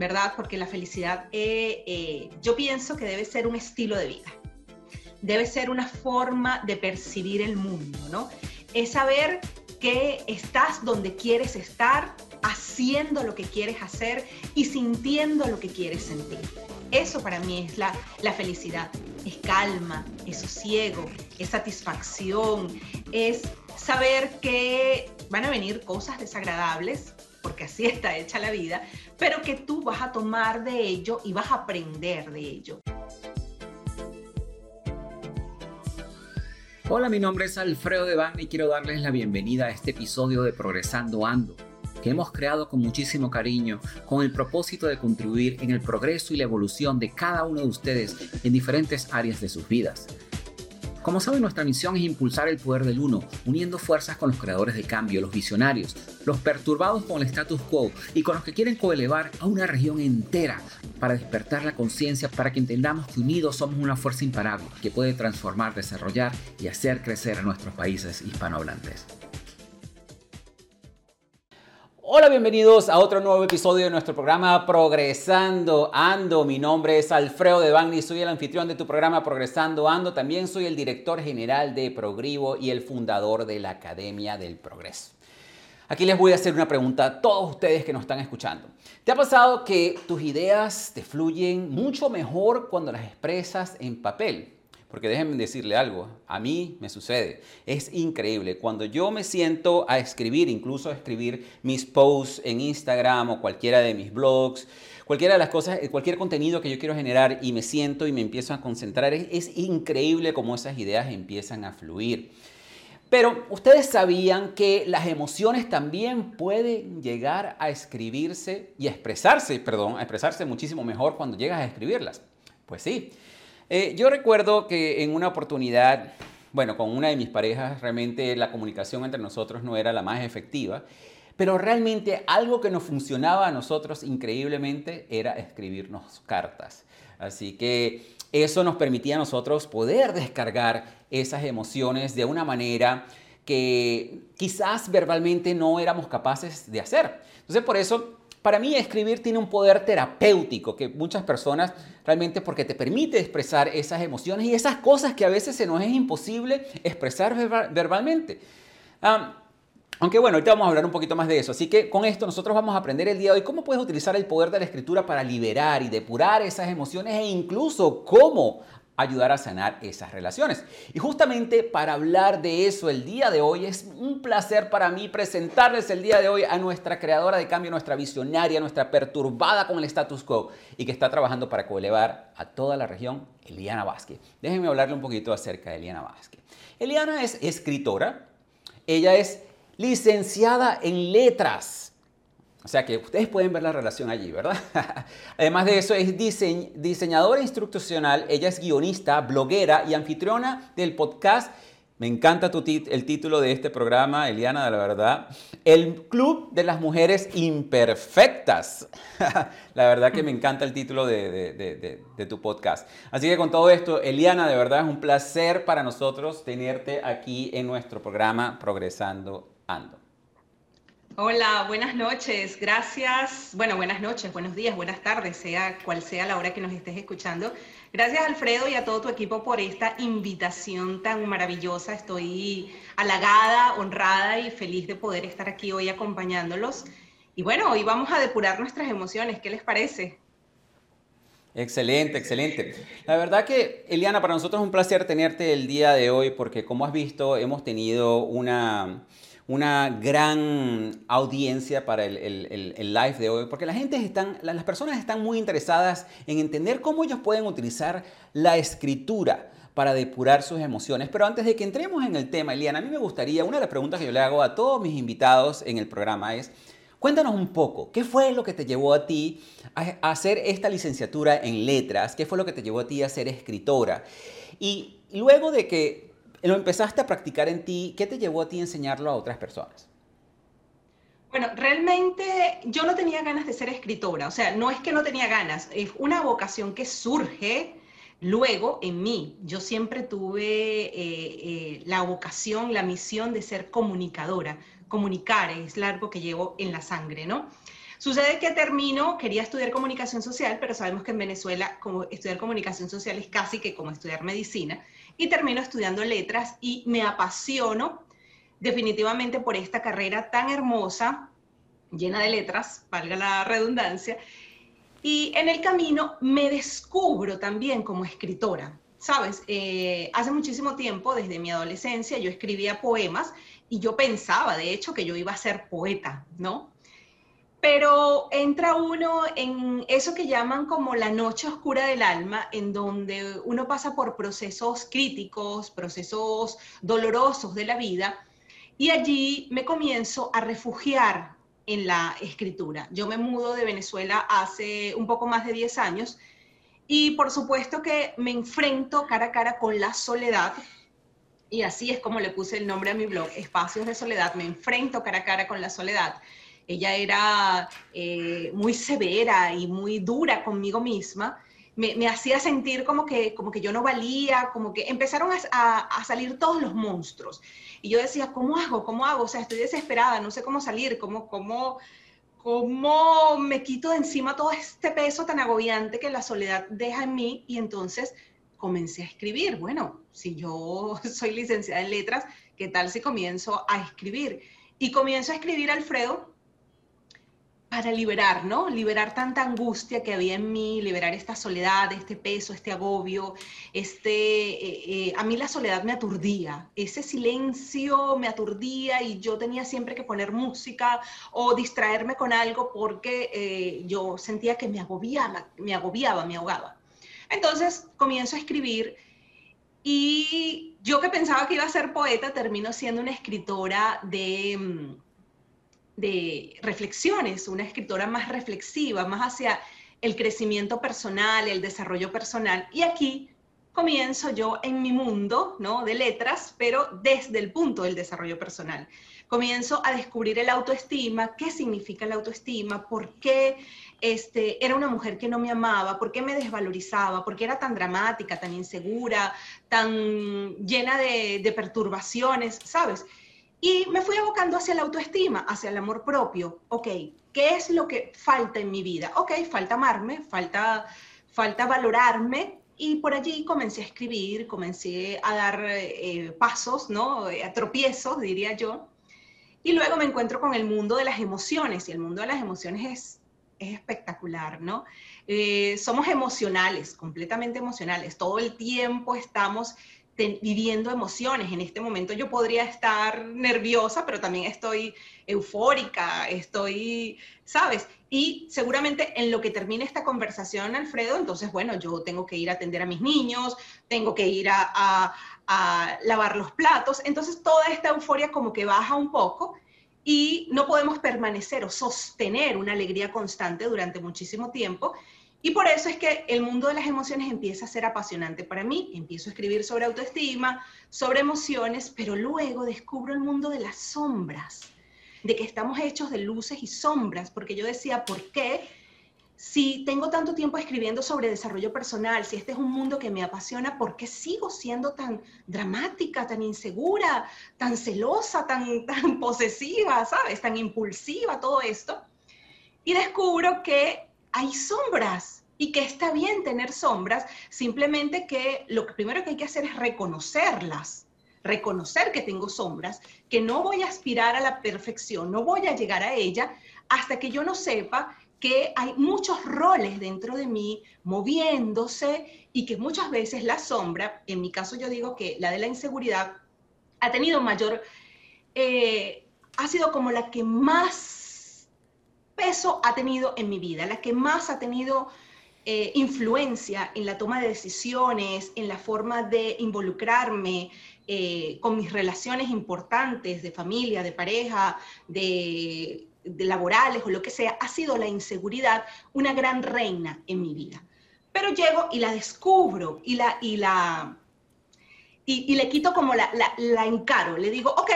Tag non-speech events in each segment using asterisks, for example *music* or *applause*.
¿verdad? Porque la felicidad, eh, eh, yo pienso que debe ser un estilo de vida, debe ser una forma de percibir el mundo, ¿no? Es saber que estás donde quieres estar, haciendo lo que quieres hacer y sintiendo lo que quieres sentir. Eso para mí es la, la felicidad. Es calma, es sosiego, es satisfacción, es saber que van a venir cosas desagradables, porque así está hecha la vida, pero que tú vas a tomar de ello y vas a aprender de ello. Hola, mi nombre es Alfredo Devane y quiero darles la bienvenida a este episodio de Progresando Ando, que hemos creado con muchísimo cariño, con el propósito de contribuir en el progreso y la evolución de cada uno de ustedes en diferentes áreas de sus vidas. Como saben, nuestra misión es impulsar el poder del uno, uniendo fuerzas con los creadores de cambio, los visionarios, los perturbados con el status quo y con los que quieren coelevar a una región entera para despertar la conciencia, para que entendamos que unidos somos una fuerza imparable que puede transformar, desarrollar y hacer crecer a nuestros países hispanohablantes. Hola, bienvenidos a otro nuevo episodio de nuestro programa Progresando Ando. Mi nombre es Alfredo de Bagni, soy el anfitrión de tu programa Progresando Ando. También soy el director general de Progrivo y el fundador de la Academia del Progreso. Aquí les voy a hacer una pregunta a todos ustedes que nos están escuchando. ¿Te ha pasado que tus ideas te fluyen mucho mejor cuando las expresas en papel? Porque déjenme decirle algo, a mí me sucede. Es increíble. Cuando yo me siento a escribir, incluso a escribir mis posts en Instagram o cualquiera de mis blogs, cualquiera de las cosas, cualquier contenido que yo quiero generar y me siento y me empiezo a concentrar, es, es increíble cómo esas ideas empiezan a fluir. Pero ustedes sabían que las emociones también pueden llegar a escribirse y a expresarse, perdón, a expresarse muchísimo mejor cuando llegas a escribirlas. Pues sí. Eh, yo recuerdo que en una oportunidad, bueno, con una de mis parejas, realmente la comunicación entre nosotros no era la más efectiva, pero realmente algo que nos funcionaba a nosotros increíblemente era escribirnos cartas. Así que eso nos permitía a nosotros poder descargar esas emociones de una manera que quizás verbalmente no éramos capaces de hacer. Entonces por eso para mí escribir tiene un poder terapéutico que muchas personas realmente porque te permite expresar esas emociones y esas cosas que a veces se nos es imposible expresar verbalmente. aunque bueno, ahorita vamos a hablar un poquito más de eso. Así que con esto nosotros vamos a aprender el día de hoy cómo puedes utilizar el poder de la escritura para liberar y depurar esas emociones e incluso cómo ayudar a sanar esas relaciones. Y justamente para hablar de eso el día de hoy es un placer para mí presentarles el día de hoy a nuestra creadora de cambio, nuestra visionaria, nuestra perturbada con el status quo y que está trabajando para coelevar a toda la región, Eliana Vázquez. Déjenme hablarle un poquito acerca de Eliana Vázquez. Eliana es escritora, ella es licenciada en letras o sea que ustedes pueden ver la relación allí, ¿verdad? *laughs* Además de eso, es diseñadora instruccional, ella es guionista, bloguera y anfitriona del podcast. Me encanta el título de este programa, Eliana, de la verdad. El Club de las Mujeres Imperfectas. *laughs* la verdad que me encanta el título de, de tu podcast. Así que con todo esto, Eliana, de verdad es un placer para nosotros tenerte aquí en nuestro programa Progresando Ando. Hola, buenas noches, gracias. Bueno, buenas noches, buenos días, buenas tardes, sea cual sea la hora que nos estés escuchando. Gracias Alfredo y a todo tu equipo por esta invitación tan maravillosa. Estoy halagada, honrada y feliz de poder estar aquí hoy acompañándolos. Y bueno, hoy vamos a depurar nuestras emociones, ¿qué les parece? Excelente, excelente. La verdad que, Eliana, para nosotros es un placer tenerte el día de hoy porque como has visto, hemos tenido una una gran audiencia para el, live de hoy, porque las personas están muy interesadas en entender cómo ellos pueden utilizar la escritura para depurar sus emociones. Pero antes de que entremos en el tema, Eliana, a mí me gustaría, una de las preguntas que yo le hago a todos mis invitados en el programa es, cuéntanos un poco, ¿qué fue lo que te llevó a ti a hacer esta licenciatura en letras? ¿Qué fue lo que te llevó a ti a ser escritora? Y luego de que lo empezaste a practicar en ti, ¿qué te llevó a ti a enseñarlo a otras personas? Bueno, realmente yo no tenía ganas de ser escritora, o sea, no es que no tenía ganas, es una vocación que surge luego en mí. Yo siempre tuve eh, eh, la vocación, la misión de ser comunicadora, comunicar es algo que llevo en la sangre, ¿no? Sucede que termino, quería estudiar comunicación social, pero sabemos que en Venezuela como estudiar comunicación social es casi que como estudiar medicina, y termino estudiando letras y me apasiono definitivamente por esta carrera tan hermosa, llena de letras, valga la redundancia, y en el camino me descubro también como escritora. Sabes, eh, hace muchísimo tiempo, desde mi adolescencia, yo escribía poemas y yo pensaba, de hecho, que yo iba a ser poeta, ¿no? Pero entra uno en eso que llaman como la noche oscura del alma, en donde uno pasa por procesos críticos, procesos dolorosos de la vida, y allí me comienzo a refugiar en la escritura. Yo me mudo de Venezuela hace un poco más de 10 años y por supuesto que me enfrento cara a cara con la soledad, y así es como le puse el nombre a mi blog, Espacios de Soledad, me enfrento cara a cara con la soledad ella era eh, muy severa y muy dura conmigo misma, me, hacía sentir como que, como que yo no valía, como que empezaron a, salir todos los monstruos. Y yo decía, ¿cómo hago? ¿Cómo hago? O sea, estoy desesperada, no sé cómo salir, cómo, cómo, cómo me quito de encima todo este peso tan agobiante que la soledad deja en mí. Y entonces comencé a escribir. Bueno, si yo *laughs* soy licenciada en letras, ¿qué tal si comienzo a escribir? Y comienzo a escribir, Alfredo, para liberar, ¿no? Liberar tanta angustia que había en mí, liberar esta soledad, este peso, este agobio, este, eh, eh, a mí la soledad me aturdía, ese silencio me aturdía y yo tenía siempre que poner música o distraerme con algo porque eh, yo sentía que me agobiaba, me agobiaba, me ahogaba. Entonces comienzo a escribir y yo que pensaba que iba a ser poeta, termino siendo una escritora de mm, de reflexiones, una escritora más reflexiva, más hacia el crecimiento personal, el desarrollo personal. Y aquí comienzo yo en mi mundo ¿no? de letras, pero desde el punto del desarrollo personal. Comienzo a descubrir el autoestima, qué significa el autoestima, por qué este, era una mujer que no me amaba, por qué me desvalorizaba, por qué era tan dramática, tan insegura, tan llena de perturbaciones, ¿sabes? Y me fui abocando hacia la autoestima, hacia el amor propio. Ok, ¿qué es lo que falta en mi vida? Ok, falta amarme, falta, falta valorarme. Y por allí comencé a escribir, comencé a dar eh, pasos, ¿no? Eh, a diría yo. Y luego me encuentro con el mundo de las emociones. Y el mundo de las emociones es, es espectacular, ¿no? Eh, somos emocionales, completamente emocionales. Todo el tiempo estamos viviendo emociones. En este momento yo podría estar nerviosa, pero también estoy eufórica, estoy, ¿sabes? Y seguramente en lo que termine esta conversación, Alfredo, entonces, bueno, yo tengo que ir a atender a mis niños, tengo que ir a, a lavar los platos. Entonces, toda esta euforia como que baja un poco y no podemos permanecer o sostener una alegría constante durante muchísimo tiempo. Y por eso es que el mundo de las emociones empieza a ser apasionante para mí. Empiezo a escribir sobre autoestima, sobre emociones, pero luego descubro el mundo de las sombras, de que estamos hechos de luces y sombras, porque yo decía, ¿por qué? Si tengo tanto tiempo escribiendo sobre desarrollo personal, si este es un mundo que me apasiona, ¿por qué sigo siendo tan dramática, tan insegura, tan celosa, tan, tan posesiva, ¿sabes? Tan impulsiva, todo esto. Y descubro que hay sombras y que está bien tener sombras, simplemente que lo primero que hay que hacer es reconocerlas, reconocer que tengo sombras, que no voy a aspirar a la perfección, no voy a llegar a ella hasta que yo no sepa que hay muchos roles dentro de mí moviéndose y que muchas veces la sombra, en mi caso yo digo que la de la inseguridad, ha tenido mayor, eh, ha sido como la que más peso ha tenido en mi vida, la que más ha tenido eh, influencia en la toma de decisiones, en la forma de involucrarme eh, con mis relaciones importantes de familia, de pareja, de, laborales o lo que sea, ha sido la inseguridad una gran reina en mi vida. Pero llego y la descubro y la, y la, y, le quito como la, la, la encaro, le digo, ok,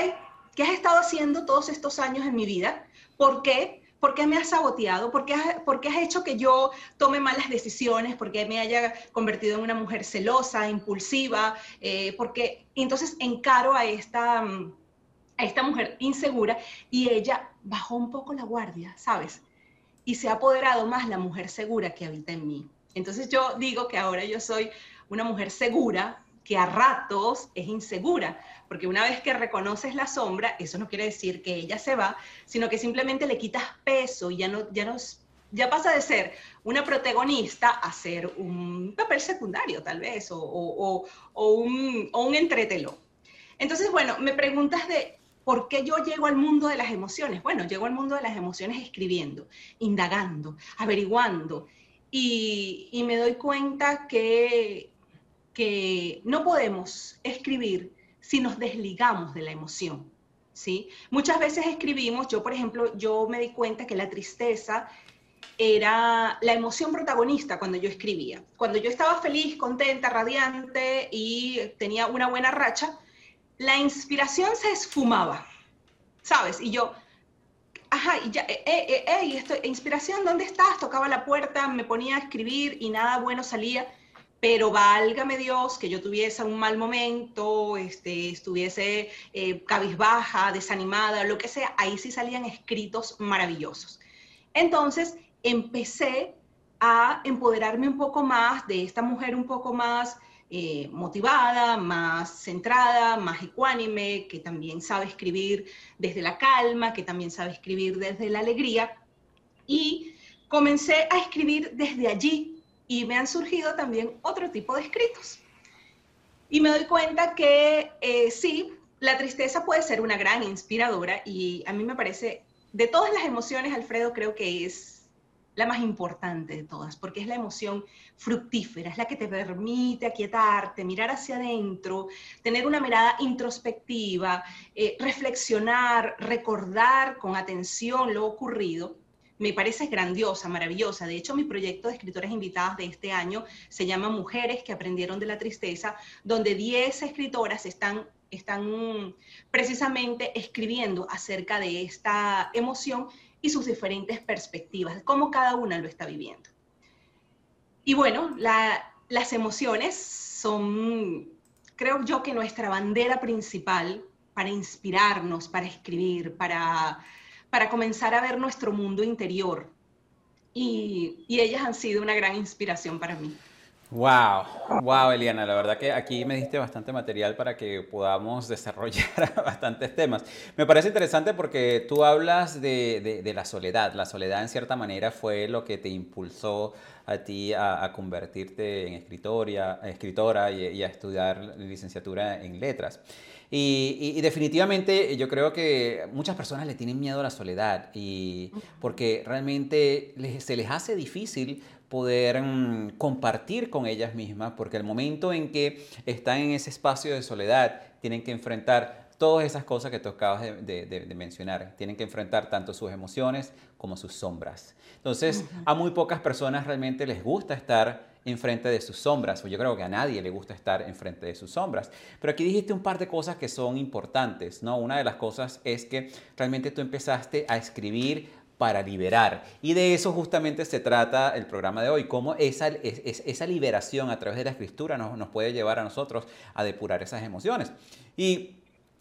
¿qué has estado haciendo todos estos años en mi vida? ¿Por qué? ¿Por qué me has saboteado? ¿Por qué has, hecho que yo tome malas decisiones? ¿Por qué me haya convertido en una mujer celosa, impulsiva? Eh, porque entonces encaro a esta, mm, a esta mujer insegura y ella bajó un poco la guardia, ¿sabes? y se ha apoderado más la mujer segura que habita en mí. Entonces yo digo que ahora yo soy una mujer segura que a ratos es insegura, porque una vez que reconoces la sombra, eso no quiere decir que ella se va, sino que simplemente le quitas peso y ya no, ya no, ya pasa de ser una protagonista a ser un papel secundario tal vez, o, o, o un, un entretelo. Entonces, bueno, me preguntas de ¿Por qué yo llego al mundo de las emociones? Bueno, llego al mundo de las emociones escribiendo, indagando, averiguando y me doy cuenta que, que no podemos escribir si nos desligamos de la emoción. ¿sí? Muchas veces escribimos, yo por ejemplo, yo me di cuenta que la tristeza era la emoción protagonista cuando yo escribía. Cuando yo estaba feliz, contenta, radiante y tenía una buena racha, la inspiración se esfumaba, ¿sabes? Y yo, ajá, y ya, eh, eh, eh, esto, inspiración, ¿dónde estás? Tocaba la puerta, me ponía a escribir y nada bueno salía, pero válgame Dios que yo tuviese un mal momento, este, estuviese eh, cabizbaja, desanimada, lo que sea, ahí sí salían escritos maravillosos. Entonces empecé a empoderarme un poco más de esta mujer un poco más eh, motivada, más centrada, más ecuánime, que también sabe escribir desde la calma, que también sabe escribir desde la alegría. Y comencé a escribir desde allí y me han surgido también otro tipo de escritos. Y me doy cuenta que eh, sí, la tristeza puede ser una gran inspiradora y a mí me parece, de todas las emociones, Alfredo, creo que es la más importante de todas, porque es la emoción fructífera, es la que te permite aquietarte, mirar hacia adentro, tener una mirada introspectiva, eh, reflexionar, recordar con atención lo ocurrido. Me parece grandiosa, maravillosa. De hecho, mi proyecto de escritoras invitadas de este año se llama Mujeres que aprendieron de la tristeza, donde 10 escritoras están están precisamente escribiendo acerca de esta emoción y sus diferentes perspectivas, cómo cada una lo está viviendo. Y bueno, las emociones son, creo yo, que nuestra bandera principal para inspirarnos, para escribir, para, para comenzar a ver nuestro mundo interior. Y, y ellas han sido una gran inspiración para mí. Wow, wow, Eliana, la verdad que aquí me diste bastante material para que podamos *laughs* desarrollar bastantes temas. Me parece interesante porque tú hablas de, la soledad. La soledad en cierta manera fue lo que te impulsó a ti a, convertirte en escritora y, a estudiar licenciatura en letras. Y, y, definitivamente yo creo que muchas personas le tienen miedo a la soledad y porque realmente se les hace difícil poder mm, compartir con ellas mismas, porque el momento en que están en ese espacio de soledad, tienen que enfrentar todas esas cosas que tú acabas de, mencionar. Tienen que enfrentar tanto sus emociones como sus sombras. Entonces, a muy pocas personas realmente les gusta estar enfrente de sus sombras, o yo creo que a nadie le gusta estar enfrente de sus sombras. Pero aquí dijiste un par de cosas que son importantes, ¿no? Una de las cosas es que realmente tú empezaste a escribir para liberar. Y de eso justamente se trata el programa de hoy, cómo esa, liberación a través de la escritura nos, nos puede llevar a nosotros a depurar esas emociones. Y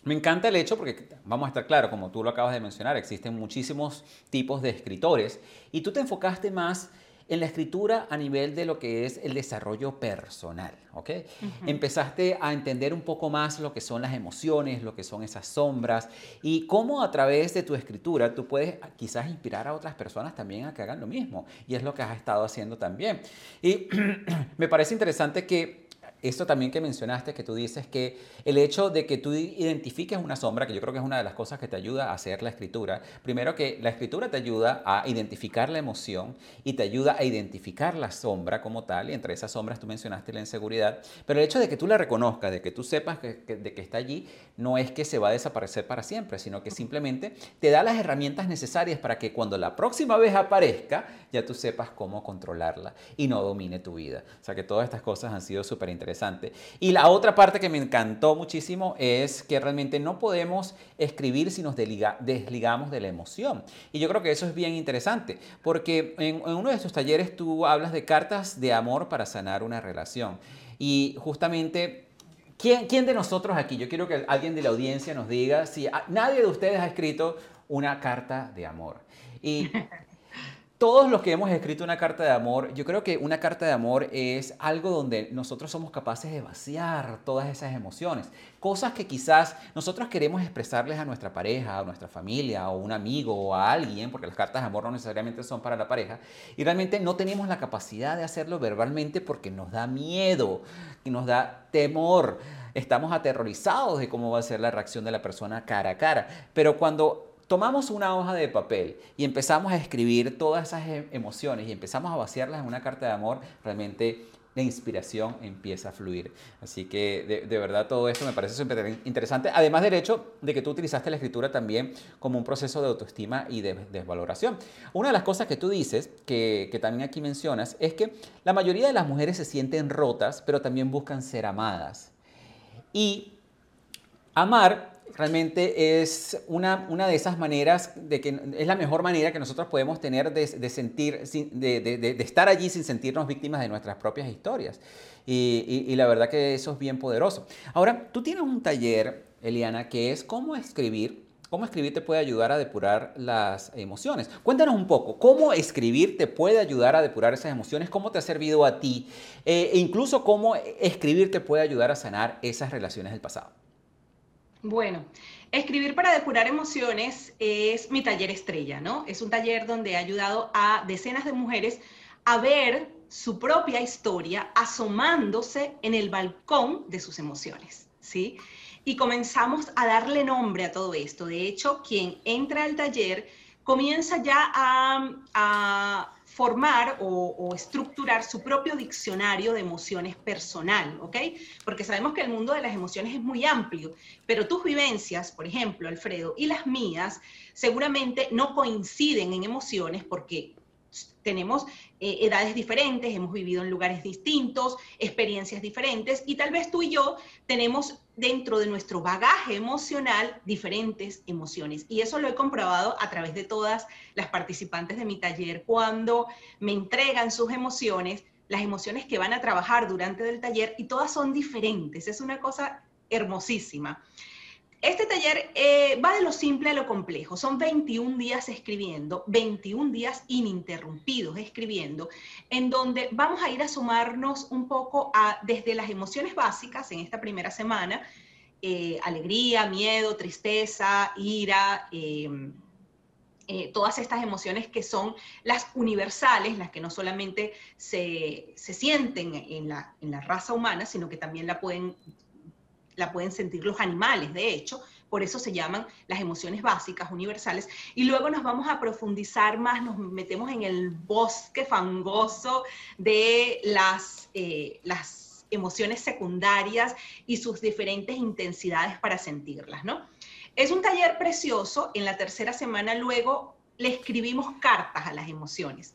me encanta el hecho porque, vamos a estar claro, como tú lo acabas de mencionar, existen muchísimos tipos de escritores y tú te enfocaste más en la escritura a nivel de lo que es el desarrollo personal, ¿ok? Empezaste a entender un poco más lo que son las emociones, lo que son esas sombras y cómo a través de tu escritura tú puedes quizás inspirar a otras personas también a que hagan lo mismo. Y es lo que has estado haciendo también. Y *clears throat* me parece interesante que esto también que mencionaste, que tú dices que el hecho de que tú identifiques una sombra, que yo creo que es una de las cosas que te ayuda a hacer la escritura, primero que la escritura te ayuda a identificar la emoción y te ayuda a identificar la sombra como tal, y entre esas sombras tú mencionaste la inseguridad, pero el hecho de que tú la reconozcas, de que tú sepas que, de que está allí, no es que se va a desaparecer para siempre, sino que simplemente te da las herramientas necesarias para que cuando la próxima vez aparezca, ya tú sepas cómo controlarla y no domine tu vida. O sea que todas estas cosas han sido súper interesantes y la otra parte que me encantó muchísimo es que realmente no podemos escribir si nos desligamos de la emoción. Y yo creo que eso es bien interesante, porque en, uno de estos talleres tú hablas de cartas de amor para sanar una relación. Y justamente ¿Quién, ¿Quién, de nosotros aquí? Yo quiero que alguien de la audiencia nos diga si nadie de ustedes ha escrito una carta de amor. Y *laughs* todos los que hemos escrito una carta de amor, yo creo que una carta de amor es algo donde nosotros somos capaces de vaciar todas esas emociones. Cosas que quizás nosotros queremos expresarles a nuestra pareja, a nuestra familia, o un amigo, o a alguien, porque las cartas de amor no necesariamente son para la pareja, y realmente no tenemos la capacidad de hacerlo verbalmente porque nos da miedo y nos da temor. Estamos aterrorizados de cómo va a ser la reacción de la persona cara a cara. Pero cuando tomamos una hoja de papel y empezamos a escribir todas esas e-, emociones y empezamos a vaciarlas en una carta de amor, realmente la inspiración empieza a fluir. Así que de, verdad todo esto me parece súper interesante, además del hecho de que tú utilizaste la escritura también como un proceso de autoestima y de desvaloración. Una de las cosas que tú dices, que, que también aquí mencionas, es que la mayoría de las mujeres se sienten rotas, pero también buscan ser amadas. Y amar realmente es una, una, de esas maneras, de que es la mejor manera que nosotros podemos tener de, sentir, de, de, estar allí sin sentirnos víctimas de nuestras propias historias. Y, y, la verdad que eso es bien poderoso. Ahora, tú tienes un taller, Eliana, que es cómo escribir. ¿Cómo escribir te puede ayudar a depurar las emociones? Cuéntanos un poco, ¿cómo escribir te puede ayudar a depurar esas emociones? ¿Cómo te ha servido a ti? Eh, e incluso cómo escribir te puede ayudar a sanar esas relaciones del pasado. Bueno, escribir para depurar emociones es mi taller estrella, ¿no? Es un taller donde he ayudado a decenas de mujeres a ver su propia historia asomándose en el balcón de sus emociones, ¿sí? Y comenzamos a darle nombre a todo esto. De hecho, quien entra al taller comienza ya a, a formar o, estructurar su propio diccionario de emociones personal, ¿ok? Porque sabemos que el mundo de las emociones es muy amplio, pero tus vivencias, por ejemplo, Alfredo, y las mías, seguramente no coinciden en emociones porque tenemos eh, edades diferentes, hemos vivido en lugares distintos, experiencias diferentes y tal vez tú y yo tenemos dentro de nuestro bagaje emocional diferentes emociones. Y eso lo he comprobado a través de todas las participantes de mi taller cuando me entregan sus emociones, las emociones que van a trabajar durante el taller y todas son diferentes. Es una cosa hermosísima. Este taller eh, va de lo simple a lo complejo. Son 21 días escribiendo, 21 días ininterrumpidos escribiendo, en donde vamos a ir a sumarnos un poco a, desde las emociones básicas en esta primera semana, eh, alegría, miedo, tristeza, ira, em, eh, todas estas emociones que son las universales, las que no solamente se, sienten en la, en la, raza humana, sino que también la pueden la pueden sentir los animales, de hecho, por eso se llaman las emociones básicas, universales, y luego nos vamos a profundizar más, nos metemos en el bosque fangoso de las, eh, las emociones secundarias y sus diferentes intensidades para sentirlas, ¿no? Es un taller precioso, en la tercera semana luego le escribimos cartas a las emociones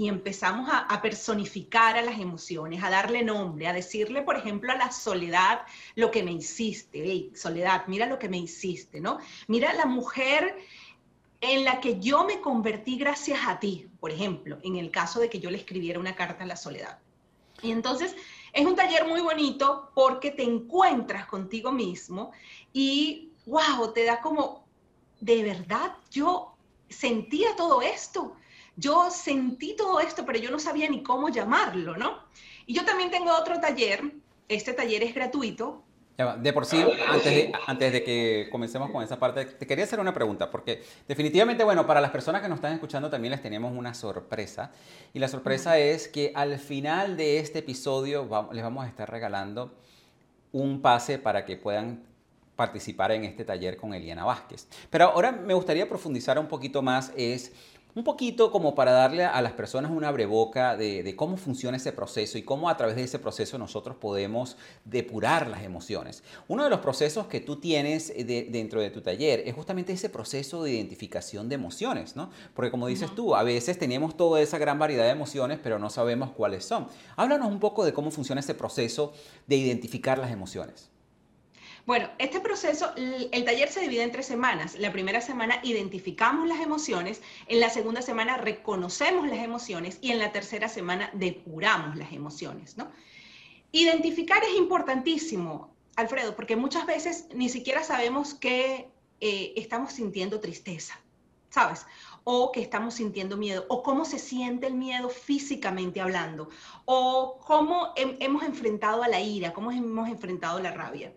y empezamos a, personificar a las emociones, a darle nombre, a decirle, por ejemplo, a la soledad lo que me hiciste. Hey, soledad, mira lo que me hiciste, ¿no? Mira la mujer en la que yo me convertí gracias a ti, por ejemplo, en el caso de que yo le escribiera una carta a la soledad. Y entonces es un taller muy bonito porque te encuentras contigo mismo y, wow, te da como, de verdad, yo sentía todo esto yo sentí todo esto, pero yo no sabía ni cómo llamarlo, ¿no? Y yo también tengo otro taller, este taller es gratuito. De por sí, antes de, antes de que comencemos con esa parte, te quería hacer una pregunta, porque definitivamente, bueno, para las personas que nos están escuchando también les tenemos una sorpresa. Y la sorpresa es que al final de este episodio les vamos a estar regalando un pase para que puedan participar en este taller con Eliana Vázquez. Pero ahora me gustaría profundizar un poquito más, es un poquito como para darle a las personas una breboca de, cómo funciona ese proceso y cómo a través de ese proceso nosotros podemos depurar las emociones. Uno de los procesos que tú tienes dentro de tu taller es justamente ese proceso de identificación de emociones, ¿no? Porque como dices tú, a veces tenemos toda esa gran variedad de emociones, pero no sabemos cuáles son. Háblanos un poco de cómo funciona ese proceso de identificar las emociones. Bueno, este proceso, el taller se divide en tres semanas. La primera semana identificamos las emociones, en la segunda semana reconocemos las emociones y en la tercera semana depuramos las emociones, ¿no? Identificar es importantísimo, Alfredo, porque muchas veces ni siquiera sabemos que eh, estamos sintiendo tristeza. ¿sabes? o que estamos sintiendo miedo, o cómo se siente el miedo físicamente hablando, o cómo hemos enfrentado a la ira, cómo hemos enfrentado la rabia.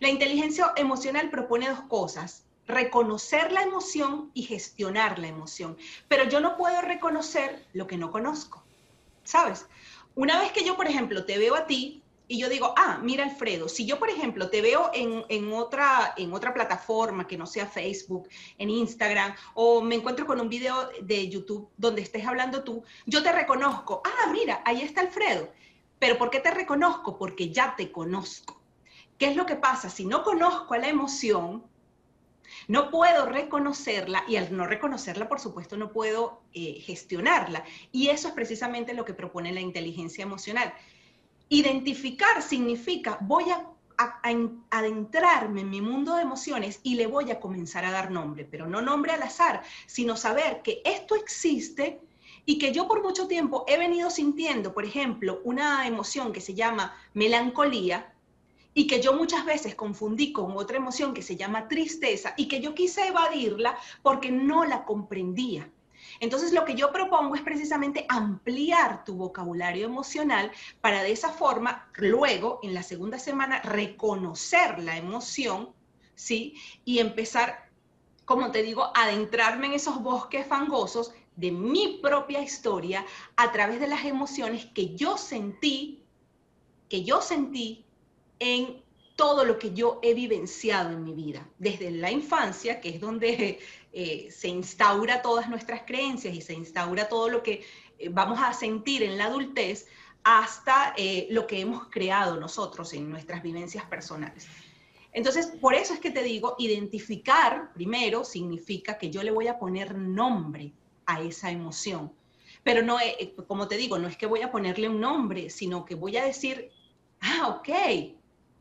La inteligencia emocional propone dos cosas, reconocer la emoción y gestionar la emoción, pero yo no puedo reconocer lo que no conozco, ¿sabes? Una vez que yo, por ejemplo, te veo a ti, y yo digo, ah, mira Alfredo, si yo por ejemplo te veo en, otra, en otra plataforma que no sea Facebook, en Instagram, o me encuentro con un video de YouTube donde estés hablando tú, yo te reconozco, ah, mira, ahí está Alfredo. Pero ¿por qué te reconozco? Porque ya te conozco. ¿Qué es lo que pasa? Si no conozco a la emoción, no puedo reconocerla y al no reconocerla, por supuesto, no puedo eh, gestionarla. Y eso es precisamente lo que propone la inteligencia emocional Identificar significa voy a, adentrarme en mi mundo de emociones y le voy a comenzar a dar nombre, pero no nombre al azar, sino saber que esto existe y que yo por mucho tiempo he venido sintiendo, por ejemplo, una emoción que se llama melancolía y que yo muchas veces confundí con otra emoción que se llama tristeza y que yo quise evadirla porque no la comprendía. Entonces, lo que yo propongo es precisamente ampliar tu vocabulario emocional para de esa forma, luego, en la segunda semana, reconocer la emoción, ¿sí? Y empezar, como te digo, adentrarme en esos bosques fangosos de mi propia historia a través de las emociones que yo sentí, que yo sentí en todo lo que yo he vivenciado en mi vida, desde la infancia, que es donde eh, se instaura todas nuestras creencias y se instaura todo lo que eh, vamos a sentir en la adultez, hasta eh, lo que hemos creado nosotros en nuestras vivencias personales. Entonces, por eso es que te digo, identificar primero significa que yo le voy a poner nombre a esa emoción. Pero no, como te digo, no es que voy a ponerle un nombre, sino que voy a decir, ah, ok,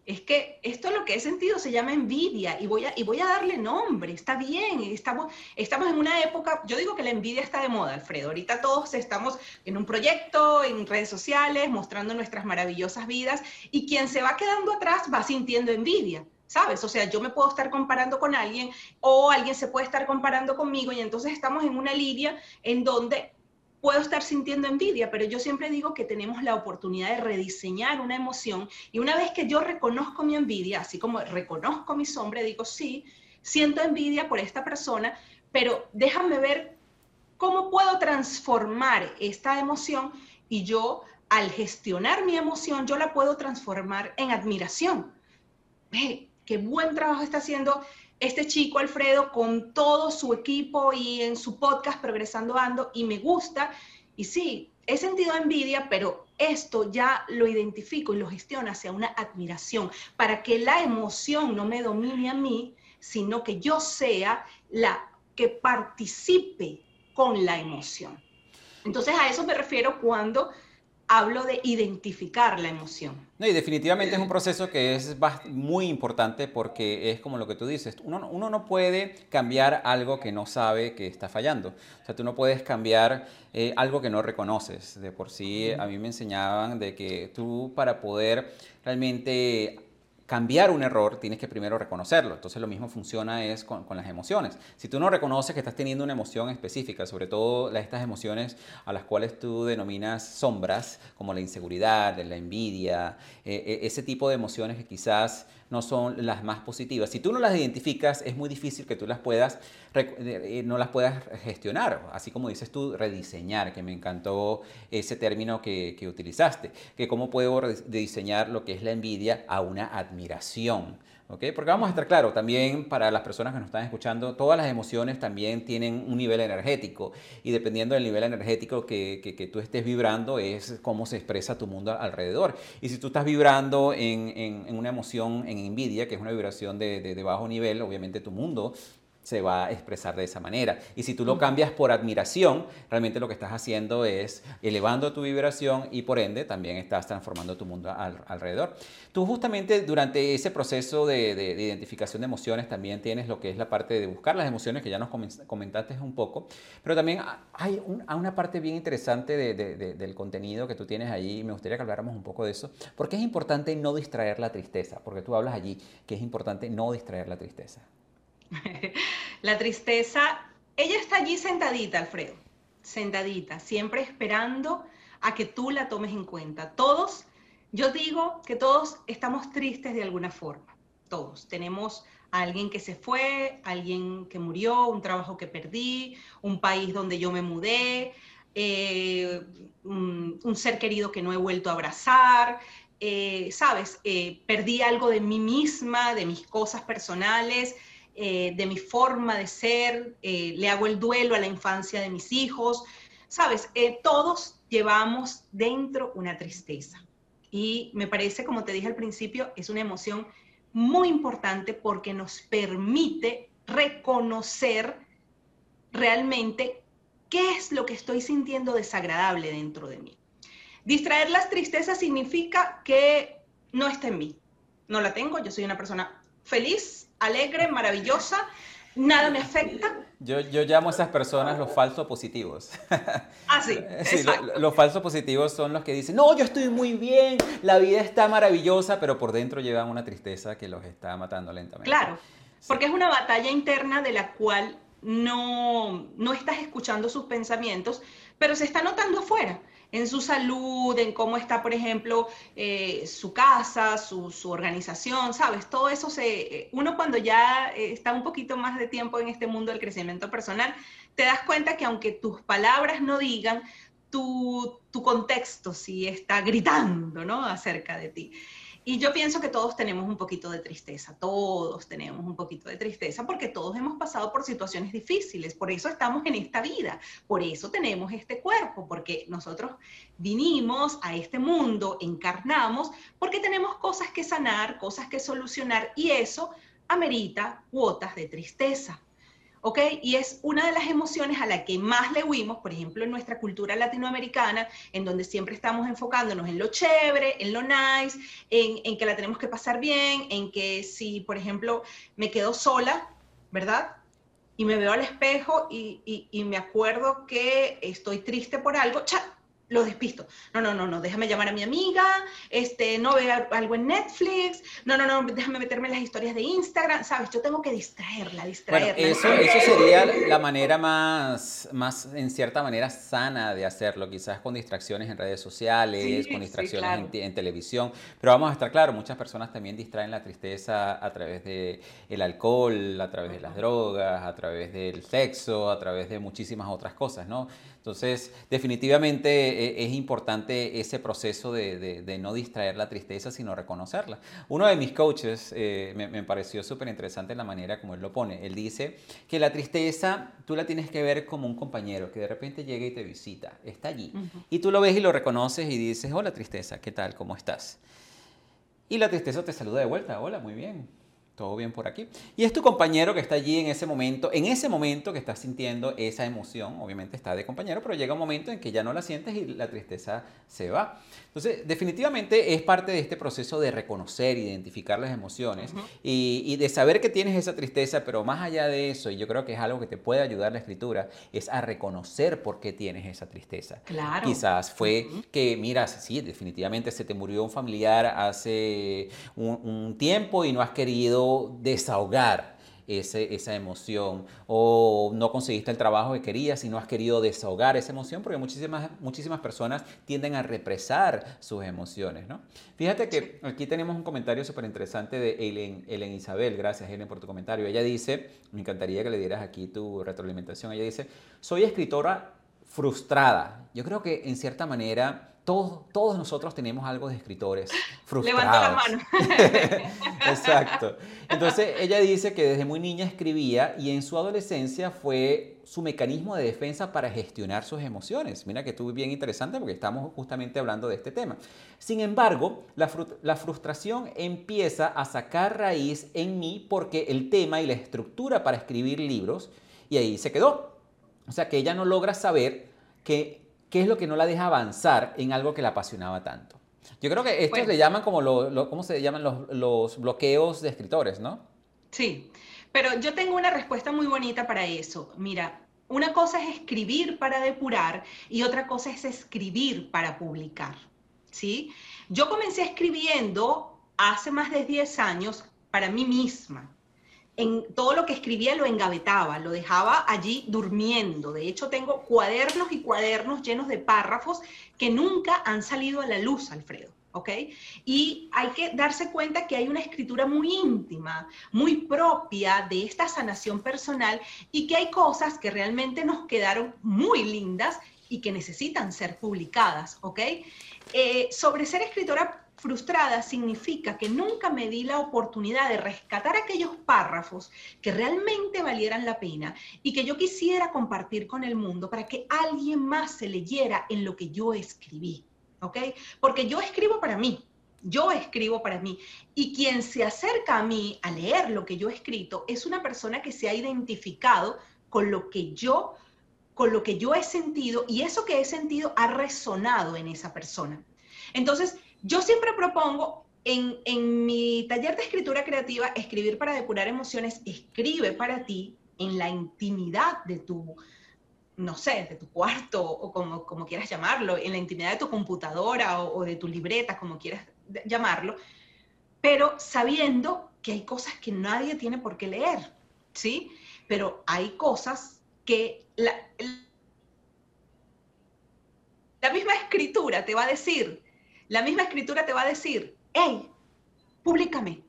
es que esto lo que he sentido se llama envidia y voy a, y voy a darle nombre, está bien, estamos, estamos en una época, yo digo que la envidia está de moda, Alfredo, ahorita todos estamos en un proyecto, en redes sociales, mostrando nuestras maravillosas vidas y quien se va quedando atrás va sintiendo envidia. ¿Sabes? O sea, yo me puedo estar comparando con alguien o alguien se puede estar comparando conmigo y entonces estamos en una línea en donde puedo estar sintiendo envidia, pero yo siempre digo que tenemos la oportunidad de rediseñar una emoción y una vez que yo reconozco mi envidia, así como reconozco mi sombra, digo, sí, siento envidia por esta persona, pero déjame ver cómo puedo transformar esta emoción y yo al gestionar mi emoción, yo la puedo transformar en admiración. qué buen trabajo está haciendo este chico Alfredo con todo su equipo y en su podcast Progresando Ando y me gusta. Y sí, he sentido envidia, pero esto ya lo identifico y lo gestiono hacia una admiración, para que la emoción no me domine a mí, sino que yo sea la que participe con la emoción. Entonces a eso me refiero cuando hablo de identificar la emoción. No, y definitivamente es un proceso que es muy importante porque es como lo que tú dices, uno, uno, no puede cambiar algo que no sabe que está fallando. O sea, tú no puedes cambiar eh, algo que no reconoces. De por sí, a mí me enseñaban de que tú para poder realmente cambiar un error, tienes que primero reconocerlo. Entonces lo mismo funciona es con, las emociones. Si tú no reconoces que estás teniendo una emoción específica, sobre todo estas emociones a las cuales tú denominas sombras, como la inseguridad, la envidia, eh, eh, ese tipo de emociones que quizás no son las más positivas. Si tú no las identificas, es muy difícil que tú las puedas, eh, no las puedas gestionar, así como dices tú, rediseñar, que me encantó ese término que, que utilizaste, que cómo puedo rediseñar lo que es la envidia a una admiración. Porque vamos a estar claro, también para las personas que nos están escuchando, todas las emociones también tienen un nivel energético y dependiendo del nivel energético que, que, tú estés vibrando es cómo se expresa tu mundo alrededor. Y si tú estás vibrando en, en, una emoción, en envidia, que es una vibración de, de bajo nivel, obviamente tu mundo se va a expresar de esa manera. Y si tú lo cambias por admiración, realmente lo que estás haciendo es elevando tu vibración y por ende también estás transformando tu mundo alrededor. Tú justamente durante ese proceso de, identificación de emociones también tienes lo que es la parte de buscar las emociones que ya nos comentaste un poco, pero también hay una parte bien interesante del contenido que tú tienes ahí y me gustaría que habláramos un poco de eso, porque es importante no distraer la tristeza, porque tú hablas allí que es importante no distraer la tristeza. *laughs* la tristeza ella está allí sentadita, Alfredo, sentadita, siempre esperando a que tú la tomes en cuenta. Todos, yo digo que todos estamos tristes de alguna forma, todos. Tenemos a alguien que se fue, alguien que murió, un trabajo que perdí, un país donde yo me mudé, eh, un, ser querido que no he vuelto a abrazar, eh, sabes, eh, perdí algo de mí misma, de mis cosas personales, de mi forma de ser, le hago el duelo a la infancia de mis hijos, sabes, todos llevamos dentro una tristeza. Y me parece, como te dije al principio, es una emoción muy importante porque nos permite reconocer realmente qué es lo que estoy sintiendo desagradable dentro de mí. Distraer las tristezas significa que no está en mí. No la tengo, yo soy una persona feliz, alegre, maravillosa, nada me afecta. Yo, yo llamo a esas personas los falsos positivos. *laughs* Ah, sí. sí los falsos positivos son los que dicen, no, yo estoy muy bien, la vida está maravillosa, pero por dentro llevan una tristeza que los está matando lentamente. Claro, porque es una batalla interna de la cual no, no estás escuchando sus pensamientos, pero se está notando afuera, en su salud, en cómo está, por ejemplo, eh, su casa, su, su, organización, ¿sabes? Todo eso se, eh, uno cuando ya eh, está un poquito más de tiempo en este mundo del crecimiento personal, te das cuenta que aunque tus palabras no digan, tu, tu contexto sí está gritando, ¿no? Acerca de ti. Y yo pienso que todos tenemos un poquito de tristeza, todos tenemos un poquito de tristeza porque todos hemos pasado por situaciones difíciles, por eso estamos en esta vida, por eso tenemos este cuerpo, porque nosotros vinimos a este mundo, encarnamos, porque tenemos cosas que sanar, cosas que solucionar y eso amerita cuotas de tristeza. ¿Ok? Y es una de las emociones a la que más le huimos, por ejemplo, en nuestra cultura latinoamericana, en donde siempre estamos enfocándonos en lo chévere, en lo nice, en, que la tenemos que pasar bien, en que si, por ejemplo, me quedo sola, ¿verdad? Y me veo al espejo y, y me acuerdo que estoy triste por algo. Lo despisto. No, no, no, no, déjame llamar a mi amiga, este, no vea algo en Netflix, no, no, no, déjame meterme en las historias de Instagram, ¿sabes? Yo tengo que distraerla, distraerla. Bueno, eso, eso sería la manera más, más, en cierta manera, sana de hacerlo, quizás con distracciones en redes sociales, con distracciones en, televisión, pero vamos a estar claro, muchas personas también distraen la tristeza a través del el alcohol, a través de las drogas, a través del sexo, a través de muchísimas otras cosas, ¿no? Entonces, definitivamente eh, es importante ese proceso de, no distraer la tristeza, sino reconocerla. Uno de mis coaches eh, me, pareció súper interesante la manera como él lo pone. Él dice que la tristeza tú la tienes que ver como un compañero que de repente llega y te visita, está allí. Y tú lo ves y lo reconoces y dices, hola tristeza, ¿qué tal? ¿Cómo estás? Y la tristeza te saluda de vuelta, hola, muy bien todo bien por aquí. Y es tu compañero que está allí en ese momento, en ese momento que estás sintiendo esa emoción, obviamente está de compañero, pero llega un momento en que ya no la sientes y la tristeza se va. Entonces, definitivamente es parte de este proceso de reconocer, identificar las emociones y, de saber que tienes esa tristeza, pero más allá de eso, y yo creo que es algo que te puede ayudar la escritura, es a reconocer por qué tienes esa tristeza. Claro. Quizás fue que, mira, sí, definitivamente se te murió un familiar hace un tiempo y no has querido desahogar esa emoción o no conseguiste el trabajo que querías y no has querido desahogar esa emoción porque muchísimas, muchísimas personas tienden a represar sus emociones, ¿no? Fíjate que aquí tenemos un comentario súper interesante de Ellen, Isabel, gracias Ellen por tu comentario. Ella dice, me encantaría que le dieras aquí tu retroalimentación, ella dice, soy escritora frustrada. Yo creo que en cierta manera todos, todos nosotros tenemos algo de escritores frustrados. *laughs* Levanta la mano. *laughs* Exacto. Entonces *laughs* ella dice que desde muy niña escribía y en su adolescencia fue su mecanismo de defensa para gestionar sus emociones. Mira que estuvo bien interesante porque estamos justamente hablando de este tema. Sin embargo, la, la frustración empieza a sacar raíz en mí porque el tema y la estructura para escribir libros y ahí se quedó. O sea que ella no logra saber que ¿Qué es lo que no la deja avanzar en algo que la apasionaba tanto? Yo creo que estos le llaman como, lo, ¿cómo se llaman los, los bloqueos de escritores, no? Sí, pero yo tengo una respuesta muy bonita para eso. Mira, una cosa es escribir para depurar y otra cosa es escribir para publicar. ¿sí? Yo comencé escribiendo hace más de 10 años para mí misma. En todo lo que escribía lo engavetaba, lo dejaba allí durmiendo. De hecho, tengo cuadernos y cuadernos llenos de párrafos que nunca han salido a la luz, Alfredo. ¿ok? Y hay que darse cuenta que hay una escritura muy íntima, muy propia de esta sanación personal y que hay cosas que realmente nos quedaron muy lindas y que necesitan ser publicadas, ¿ok? Eh, sobre ser escritora frustrada significa que nunca me di la oportunidad de rescatar aquellos párrafos que realmente valieran la pena y que yo quisiera compartir con el mundo para que alguien más se leyera en lo que yo escribí, ¿ok? Porque yo escribo para mí, yo escribo para mí. Y quien se acerca a mí a leer lo que yo he escrito es una persona que se ha identificado con lo que yo, con lo que yo he sentido y eso que he sentido ha resonado en esa persona. Entonces, yo siempre propongo en, en, mi taller de escritura creativa, escribir para depurar emociones, escribe para ti en la intimidad de tu, no sé, de tu cuarto o como, como quieras llamarlo, en la intimidad de tu computadora o, de tu libreta, como quieras llamarlo, pero sabiendo que hay cosas que nadie tiene por qué leer, ¿sí? Pero hay cosas que la, la misma escritura te va a decir, la misma escritura te va a decir, hey, públicame.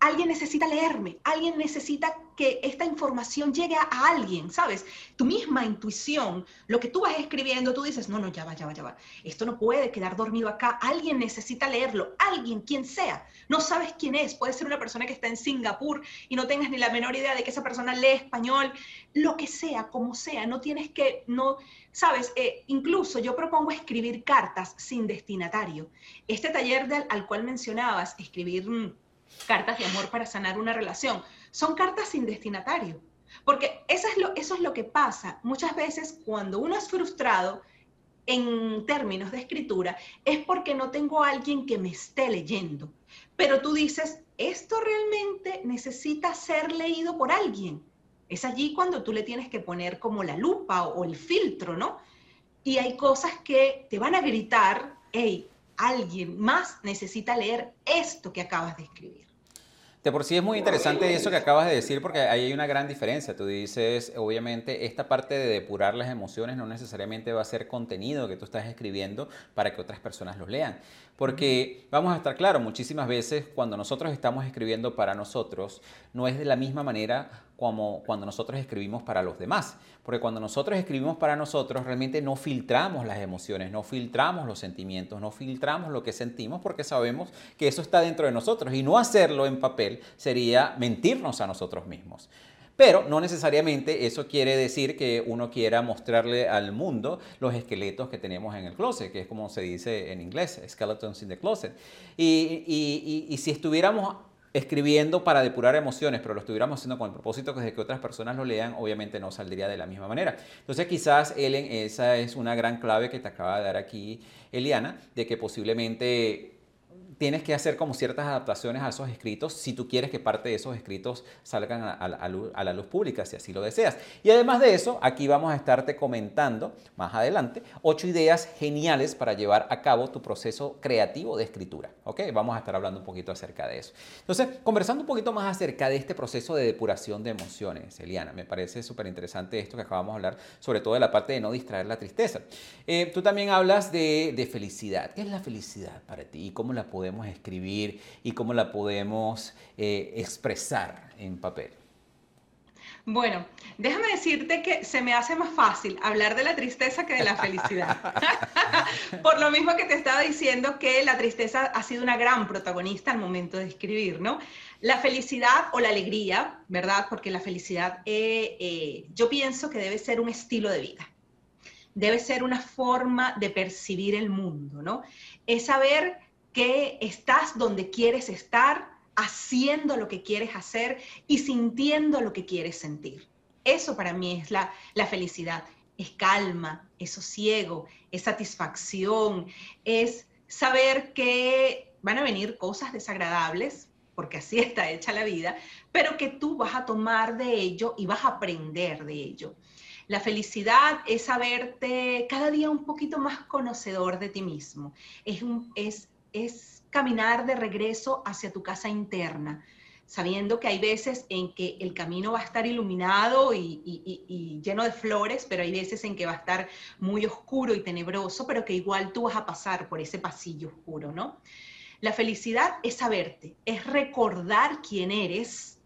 Alguien necesita leerme, alguien necesita que esta información llegue a, alguien, ¿sabes? Tu misma intuición, lo que tú vas escribiendo, tú dices, no, no, ya va, ya va, ya va. Esto no puede quedar dormido acá. Alguien necesita leerlo, alguien, quien sea. No sabes quién es. Puede ser una persona que está en Singapur y no tengas ni la menor idea de que esa persona lee español. Lo que sea, como sea. No tienes que, no, ¿sabes? Eh, incluso yo propongo escribir cartas sin destinatario. Este taller al cual mencionabas, escribir mm, cartas de amor para sanar una relación son cartas sin destinatario. Porque eso es, lo, eso es lo que pasa muchas veces cuando uno es frustrado en términos de escritura, es porque no tengo a alguien que me esté leyendo. Pero tú dices, esto realmente necesita ser leído por alguien. Es allí cuando tú le tienes que poner como la lupa o, o el filtro, ¿no? Y hay cosas que te van a gritar, hey, alguien más necesita leer esto que acabas de escribir. De por sí es muy interesante eso que acabas de decir porque ahí hay una gran diferencia. Tú dices, obviamente, esta parte de depurar las emociones no necesariamente va a ser contenido que tú estás escribiendo para que otras personas los lean. Porque vamos a estar claros, muchísimas veces cuando nosotros estamos escribiendo para nosotros, no es de la misma manera como cuando nosotros escribimos para los demás. Porque cuando nosotros escribimos para nosotros, realmente no filtramos las emociones, no filtramos los sentimientos, no filtramos lo que sentimos porque sabemos que eso está dentro de nosotros. Y no hacerlo en papel sería mentirnos a nosotros mismos. Pero no necesariamente eso quiere decir que uno quiera mostrarle al mundo los esqueletos que tenemos en el closet, que es como se dice en inglés, skeletons in the closet. Y, y, y, y si estuviéramos escribiendo para depurar emociones, pero lo estuviéramos haciendo con el propósito de que otras personas lo lean, obviamente no saldría de la misma manera. Entonces quizás, Ellen, esa es una gran clave que te acaba de dar aquí Eliana, de que posiblemente tienes que hacer como ciertas adaptaciones a esos escritos si tú quieres que parte de esos escritos salgan a, la luz pública, si así lo deseas. Y además de eso, aquí vamos a estarte comentando más adelante ocho ideas geniales para llevar a cabo tu proceso creativo de escritura. ¿Ok? Vamos a estar hablando un poquito acerca de eso. Entonces, conversando un poquito más acerca de este proceso de depuración de emociones, Eliana, me parece súper interesante esto que acabamos de hablar, sobre todo de la parte de no distraer la tristeza. Eh, tú también hablas de, de felicidad. ¿Qué es la felicidad para ti y cómo la podemos escribir y cómo la podemos eh, expresar en papel? Bueno, déjame decirte que se me hace más fácil hablar de la tristeza que de la felicidad. *laughs* Por lo mismo que te estaba diciendo que la tristeza ha sido una gran protagonista al momento de escribir, ¿no? La felicidad o la alegría, ¿verdad? Porque la felicidad eh, eh, yo pienso que debe ser un estilo de vida. Debe ser una forma de percibir el mundo, ¿no? Es saber que estás donde quieres estar, haciendo lo que quieres hacer y sintiendo lo que quieres sentir. Eso para mí es la, felicidad. Es calma, es sosiego, es satisfacción, es saber que van a venir cosas desagradables, porque así *laughs* está hecha la vida, pero que tú vas a tomar de ello y vas a aprender de ello. La felicidad es saberte cada día un poquito más conocedor de ti mismo. Es, un, es es caminar de regreso hacia tu casa interna, sabiendo que hay veces en que el camino va a estar iluminado y, lleno de flores, pero hay veces en que va a estar muy oscuro y tenebroso, pero que igual tú vas a pasar por ese pasillo oscuro, ¿no? La felicidad es saberte, es recordar quién eres,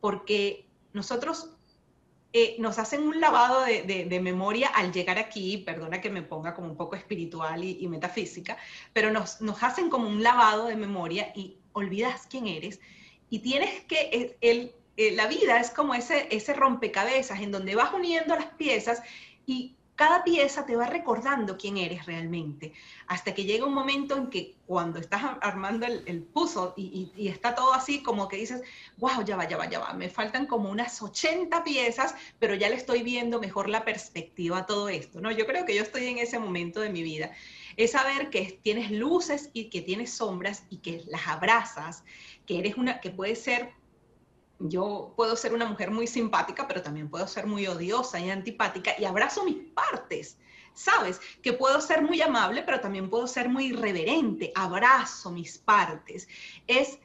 porque nosotros eh, nos hacen un lavado de, memoria al llegar aquí, perdona que me ponga como un poco espiritual y, metafísica, pero nos, nos, hacen como un lavado de memoria y olvidas quién eres y tienes que, el, eh, la vida es como ese, ese rompecabezas en donde vas uniendo las piezas y cada pieza te va recordando quién eres realmente, hasta que llega un momento en que cuando estás armando el, el y, está todo así como que dices, wow, ya va, ya va, ya va, me faltan como unas 80 piezas, pero ya le estoy viendo mejor la perspectiva a todo esto, ¿no? Yo creo que yo estoy en ese momento de mi vida, es saber que tienes luces y que tienes sombras y que las abrazas, que eres una, que puede ser yo puedo ser una mujer muy simpática, pero también puedo ser muy odiosa y antipática y abrazo mis partes. ¿Sabes? Que puedo ser muy amable, pero también puedo ser muy irreverente. Abrazo mis partes. Es,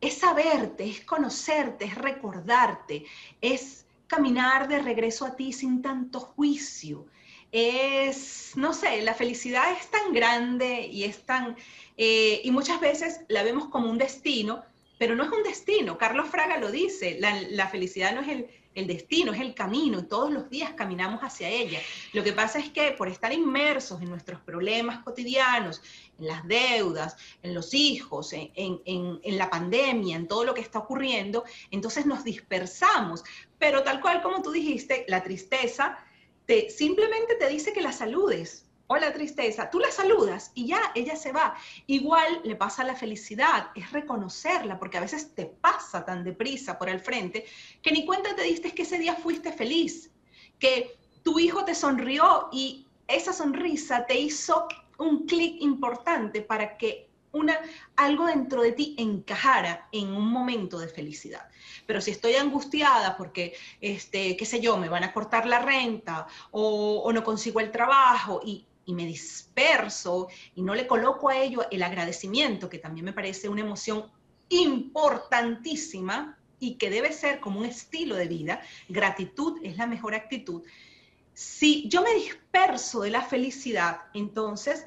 es saberte, es conocerte, es recordarte, es caminar de regreso a ti sin tanto juicio. Es, no sé, la felicidad es tan grande y es tan, eh, y muchas veces la vemos como un destino, pero no es un destino. Carlos Fraga lo dice, la, felicidad no es el, destino, es el camino, y todos los días caminamos hacia ella. Lo que pasa es que por estar inmersos en nuestros problemas cotidianos, en las deudas, en los hijos, en, en, en la pandemia, en todo lo que está ocurriendo, entonces nos dispersamos. Pero tal cual como tú dijiste, la tristeza te, simplemente te dice que la saludes, hola tristeza, tú la saludas y ya ella se va. Igual le pasa la felicidad, es reconocerla, porque a veces te pasa tan deprisa por el frente que ni cuenta te diste que ese día fuiste feliz, que tu hijo te sonrió y esa sonrisa te hizo un clic importante para que una, algo dentro de ti encajara en un momento de felicidad. Pero si estoy angustiada porque, este, qué sé yo, me van a cortar la renta o, o no consigo el trabajo y y me disperso y no le coloco a ello el agradecimiento, que también me parece una emoción importantísima y que debe ser como un estilo de vida, gratitud es la mejor actitud. Si yo me disperso de la felicidad, entonces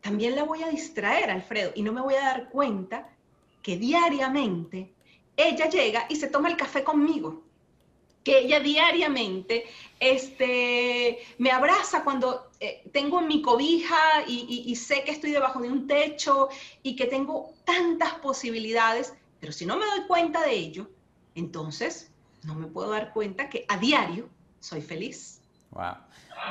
también la voy a distraer, Alfredo, y no me voy a dar cuenta que diariamente ella llega y se toma el café conmigo que ella diariamente este, me abraza cuando eh, tengo mi cobija y, sé que estoy debajo de un techo y que tengo tantas posibilidades, pero si no me doy cuenta de ello, entonces no me puedo dar cuenta que a diario soy feliz. Wow.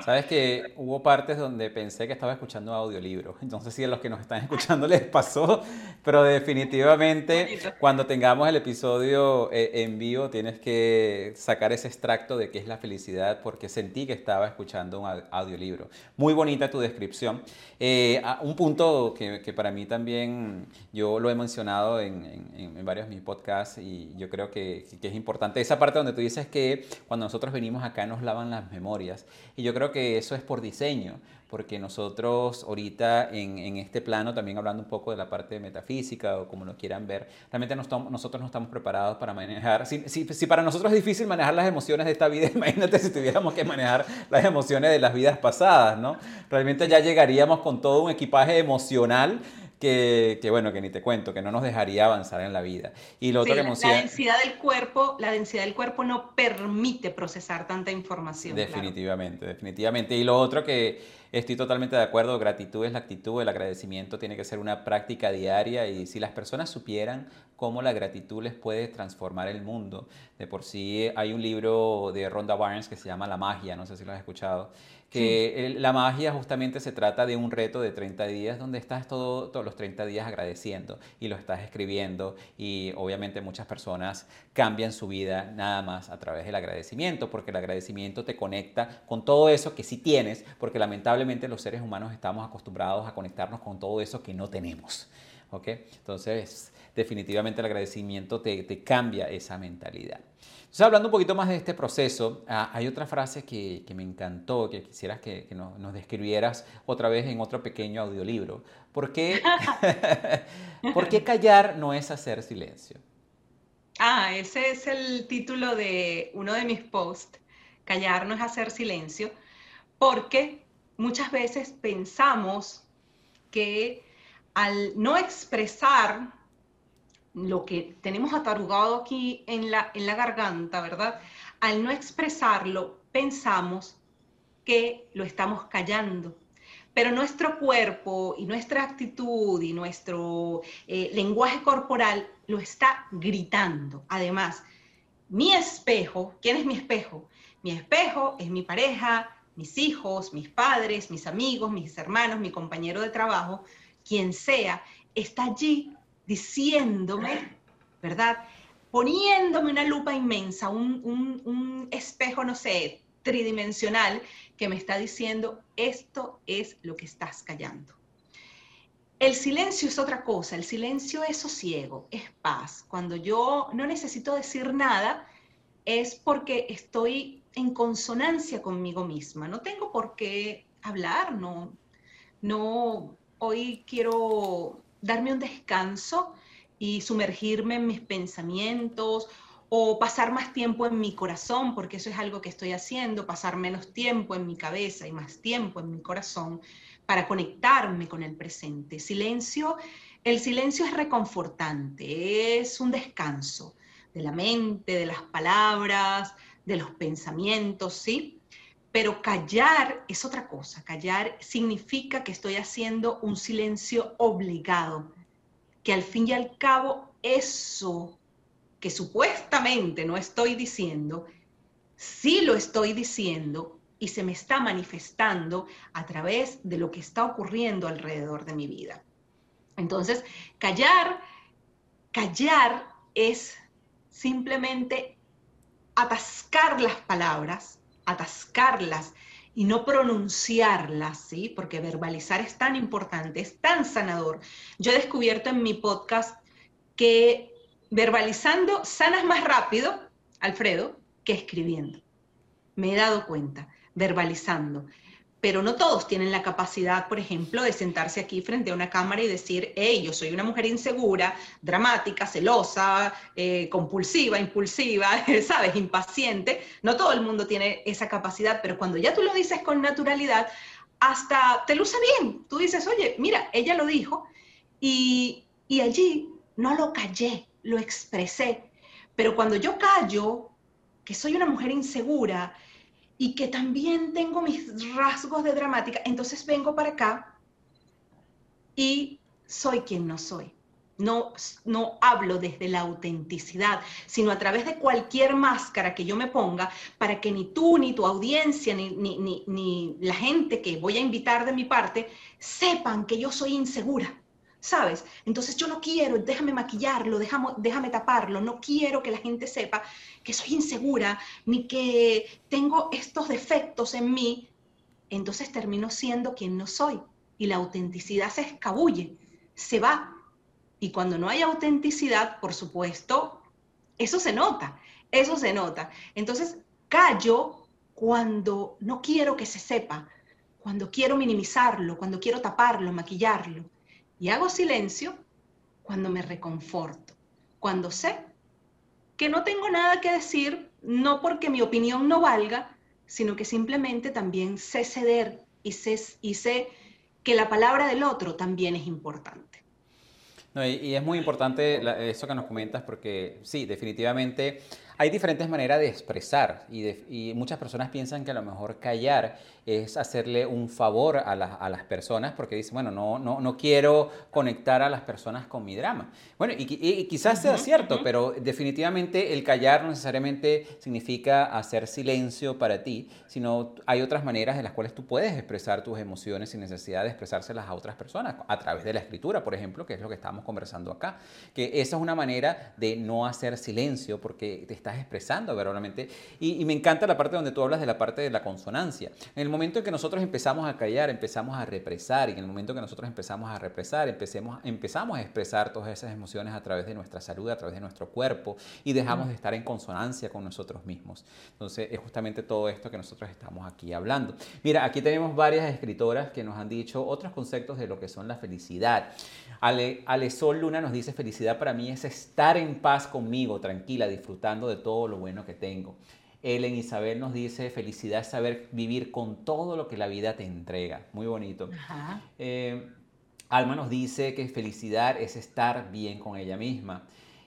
Sabes que hubo partes donde pensé que estaba escuchando audiolibros. *laughs* Entonces, si a los que nos están escuchando *laughs* les pasó, pero definitivamente cuando tengamos el episodio eh, en vivo tienes que sacar ese extracto de qué es la felicidad porque sentí que estaba escuchando un audiolibro. Muy bonita tu descripción. Eh, un punto que, que, para mí también yo lo he mencionado en, en, en varios de mis podcasts y yo creo que, que es importante. Esa parte donde tú dices que cuando nosotros venimos acá nos lavan las memorias. Y yo creo creo que eso es por diseño, porque nosotros ahorita en, en, este plano, también hablando un poco de la parte metafísica o como lo quieran ver, realmente nosotros no estamos preparados para manejar, si, si, si, para nosotros es difícil manejar las emociones de esta vida, *laughs* imagínate si tuviéramos que manejar las emociones de las vidas pasadas, ¿no? Realmente ya llegaríamos con todo un equipaje emocional que, que, bueno, que ni te cuento, que no nos dejaría avanzar en la vida. Y lo otro que La densidad del cuerpo, la densidad del cuerpo no permite procesar tanta información. Definitivamente, definitivamente. Y lo otro que estoy totalmente de acuerdo, gratitud es la actitud, el agradecimiento tiene que ser una práctica diaria y si las personas supieran cómo la gratitud les puede transformar el mundo. De por sí hay un libro de Rhonda Barnes que se llama La magia, no sé si lo has escuchado que la magia justamente se trata de un reto de 30 días donde estás todo, todos los 30 días agradeciendo y lo estás escribiendo y obviamente muchas personas cambian su vida nada más a través del agradecimiento porque el agradecimiento te conecta con todo eso que sí tienes porque lamentablemente los seres humanos estamos acostumbrados a conectarnos con todo eso que no tenemos. ¿ok? Entonces definitivamente el agradecimiento te, te cambia esa mentalidad. Entonces, hablando un poquito más de este proceso, ah, hay otra frase que, me encantó, que quisieras que, nos, describieras otra vez en otro pequeño audiolibro. ¿Por qué, *laughs* ¿Por qué callar no es hacer silencio? Ah, ese es el título de uno de mis posts. Callar no es hacer silencio, porque muchas veces pensamos que al no expresar lo que tenemos atarugado aquí en la, en la garganta, ¿verdad? Al no expresarlo, pensamos que lo estamos callando. Pero nuestro cuerpo y nuestra actitud y nuestro eh, lenguaje corporal lo está gritando. Además, mi espejo, ¿quién es mi espejo? Mi espejo es mi pareja, mis hijos, mis padres, mis amigos, mis hermanos, mi compañero de trabajo, quien sea, está allí diciéndome, ¿verdad? Poniéndome una lupa inmensa, un, espejo, no sé, tridimensional, que me está diciendo, esto es lo que estás callando. El silencio es otra cosa, el silencio es sosiego, es paz. Cuando yo no necesito decir nada, es porque estoy en consonancia conmigo misma. No tengo por qué hablar, no, no, hoy quiero darme un descanso y sumergirme en mis pensamientos o pasar más tiempo en mi corazón, porque eso es algo que estoy haciendo, pasar menos tiempo en mi cabeza y más tiempo en mi corazón para conectarme con el presente. Silencio, el silencio es reconfortante, es un descanso de la mente, de las palabras, de los pensamientos, ¿sí? Pero callar es otra cosa. Callar significa que estoy haciendo un silencio obligado, que al fin y al cabo eso que supuestamente no estoy diciendo, sí lo estoy diciendo y se me está manifestando a través de lo que está ocurriendo alrededor de mi vida. Entonces, callar, callar es simplemente atascar las palabras atascarlas y no pronunciarlas, ¿sí? Porque verbalizar es tan importante, es tan sanador. Yo he descubierto en mi podcast que verbalizando sanas más rápido, Alfredo, que escribiendo. Me he dado cuenta, verbalizando pero no todos tienen la capacidad, por ejemplo, de sentarse aquí frente a una cámara y decir, hey, yo soy una mujer insegura, dramática, celosa, eh, compulsiva, impulsiva, *laughs* ¿sabes? Impaciente. No todo el mundo tiene esa capacidad, pero cuando ya tú lo dices con naturalidad, hasta te luce bien. Tú dices, oye, mira, ella lo dijo y, y allí no lo callé, lo expresé. Pero cuando yo callo, que soy una mujer insegura, y que también tengo mis rasgos de dramática, entonces vengo para acá y soy quien no soy. No, no hablo desde la autenticidad, sino a través de cualquier máscara que yo me ponga para que ni tú, ni tu audiencia, ni, ni, ni, ni la gente que voy a invitar de mi parte sepan que yo soy insegura ¿sabes? Entonces yo no quiero, déjame maquillarlo, déjame, déjame taparlo, no quiero que la gente sepa que soy insegura, ni que tengo estos defectos en mí, entonces termino siendo quien no soy y la autenticidad se escabulle, se va. Y cuando no hay autenticidad, por supuesto, eso se nota, eso se nota. Entonces callo cuando no quiero que se sepa, cuando quiero minimizarlo, cuando quiero taparlo, maquillarlo. Y hago silencio cuando me reconforto, cuando sé que no tengo nada que decir, no porque mi opinión no valga, sino que simplemente también sé ceder y sé, y sé que la palabra del otro también es importante. y, es muy importante eso que nos comentas porque sí, definitivamente hay diferentes maneras de expresar y, y, muchas personas piensan que a lo mejor callar es hacerle un favor a, a, las personas porque dicen, bueno, no, no, no quiero conectar a las personas con mi drama. Bueno, y, quizás sea cierto, pero definitivamente el callar no necesariamente significa hacer silencio para ti, sino hay otras maneras en las cuales tú puedes expresar tus emociones sin necesidad de expresárselas a otras personas, a través de la escritura, por ejemplo, que es lo que estamos conversando acá. Que esa es una manera de no hacer silencio porque te estás expresando verdaderamente. Y, y me encanta la parte donde tú hablas de la parte de la consonancia. En el momento en que nosotros empezamos a callar, empezamos a represar, y en el momento en que nosotros empezamos a represar, empecemos, empezamos a expresar todas esas emociones a través de nuestra salud, a través de nuestro cuerpo, y dejamos de estar en consonancia con nosotros mismos. Entonces, es justamente todo esto que nosotros estamos aquí hablando. Mira, aquí tenemos varias escritoras que nos han dicho otros conceptos de lo que son la felicidad. Ale, Ale Marisol Luna nos dice, felicidad para mí es estar en paz conmigo, tranquila, disfrutando de todo lo bueno que tengo. Ellen Isabel nos dice, felicidad es saber vivir con todo lo que la vida te entrega. Muy bonito. Eh, Alma nos dice que felicidad es estar bien con ella misma.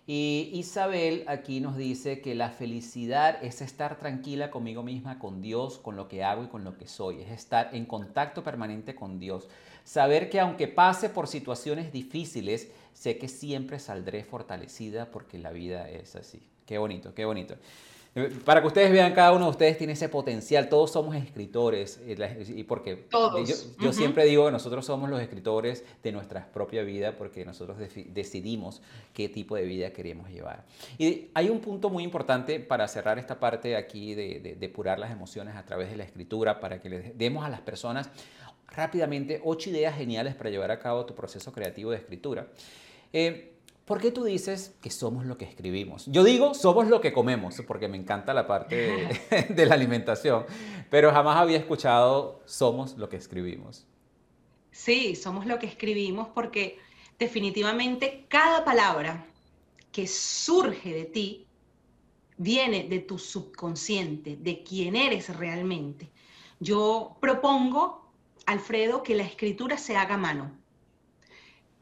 Y Isabel aquí nos dice que la felicidad es estar tranquila conmigo misma, con Dios, con lo que hago y con lo que soy. Es estar en contacto permanente con Dios. Saber que aunque pase por situaciones difíciles, sé que siempre saldré fortalecida porque la vida es así. Qué bonito, qué bonito. Para que ustedes vean, cada uno de ustedes tiene ese potencial. Todos somos escritores. Eh, y porque Todos. Yo, siempre digo que nosotros somos los escritores de nuestra propia vida porque nosotros decidimos qué tipo de vida queremos llevar. Y hay un punto muy importante para cerrar esta parte aquí de, depurar las emociones a través de la escritura, para que le demos a las personas rápidamente ocho ideas geniales para llevar a cabo tu proceso creativo de escritura. Eh, ¿Por qué tú dices que somos lo que escribimos? Yo digo somos lo que comemos, porque me encanta la parte *laughs* de, la alimentación, pero jamás había escuchado somos lo que escribimos. Sí, somos lo que escribimos porque definitivamente cada palabra que surge de ti viene de tu subconsciente, de quién eres realmente. Yo propongo, Alfredo, que la escritura se haga mano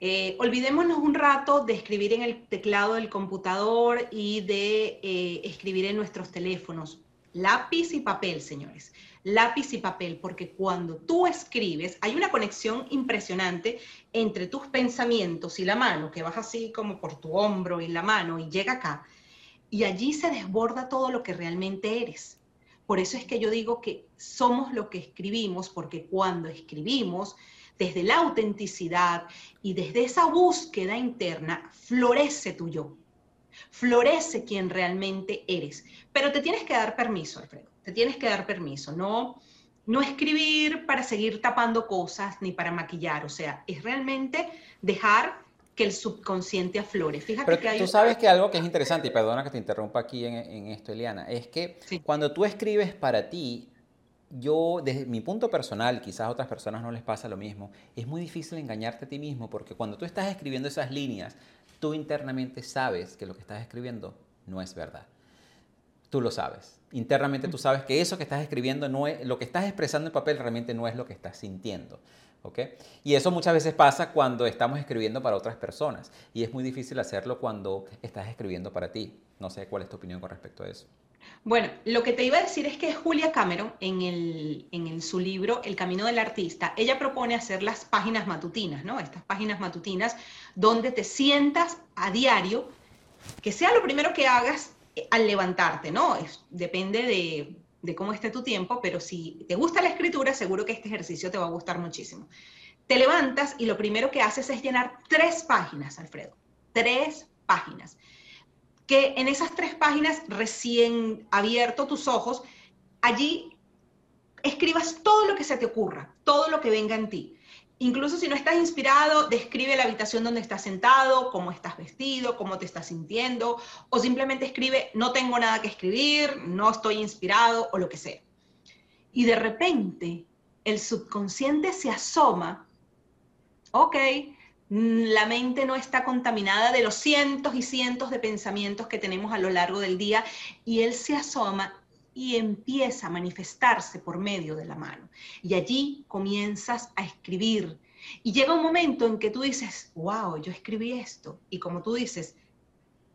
eh, olvidémonos un rato de escribir en el teclado del computador y de eh, escribir en nuestros teléfonos. Lápiz y papel, señores. Lápiz y papel, porque cuando tú escribes hay una conexión impresionante entre tus pensamientos y la mano, que vas así como por tu hombro y la mano y llega acá. Y allí se desborda todo lo que realmente eres. Por eso es que yo digo que somos lo que escribimos, porque cuando escribimos, desde la autenticidad y desde esa búsqueda interna, florece tu yo, florece quien realmente eres. Pero te tienes que dar permiso, Alfredo, te tienes que dar permiso, no, no escribir para seguir tapando cosas ni para maquillar, o sea, es realmente dejar que el subconsciente aflore. Fíjate que hay tú sabes que algo que es interesante, y perdona que te interrumpa aquí en, esto, Eliana, es que cuando tú escribes para ti, yo, desde mi punto personal, quizás a otras personas no les pasa lo mismo, es muy difícil engañarte a ti mismo porque cuando tú estás escribiendo esas líneas, tú internamente sabes que lo que estás escribiendo no es verdad. Tú lo sabes. Internamente tú sabes que eso que estás escribiendo no es, lo que estás expresando en papel realmente no es lo que estás sintiendo. Y eso muchas veces pasa cuando estamos escribiendo para otras personas y es muy difícil hacerlo cuando estás escribiendo para ti. No sé cuál es tu opinión con respecto a eso. Bueno, lo que te iba a decir es que Julia Cameron, en, en, su libro El Camino del Artista, ella propone hacer las páginas matutinas, ¿no? Estas páginas matutinas donde te sientas a diario, que sea lo primero que hagas eh, al levantarte, ¿no? depende de, de cómo esté tu tiempo, pero si te gusta la escritura, seguro que este ejercicio te va a gustar muchísimo. Te levantas y lo primero que haces es llenar tres páginas, Alfredo. Tres páginas que en esas tres páginas recién abierto tus ojos, allí escribas todo lo que se te ocurra, todo lo que venga en ti. Incluso si no estás inspirado, describe la habitación donde estás sentado, cómo estás vestido, cómo te estás sintiendo, o simplemente escribe, no tengo nada que escribir, no estoy inspirado, o lo que sea. Y de repente el subconsciente se asoma, ok, la mente no está contaminada de los cientos y cientos de pensamientos que tenemos a lo largo del día y él se asoma y empieza a manifestarse por medio de la mano. Y allí comienzas a escribir. Y llega un momento en que tú dices, wow, yo escribí esto. Y como tú dices,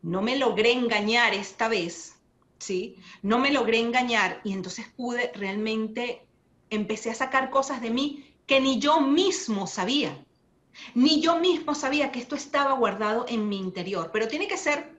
no me logré engañar esta vez, ¿sí? No me logré engañar y entonces pude realmente, empecé a sacar cosas de mí que ni yo mismo sabía. Ni yo mismo sabía que esto estaba guardado en mi interior, pero tiene que ser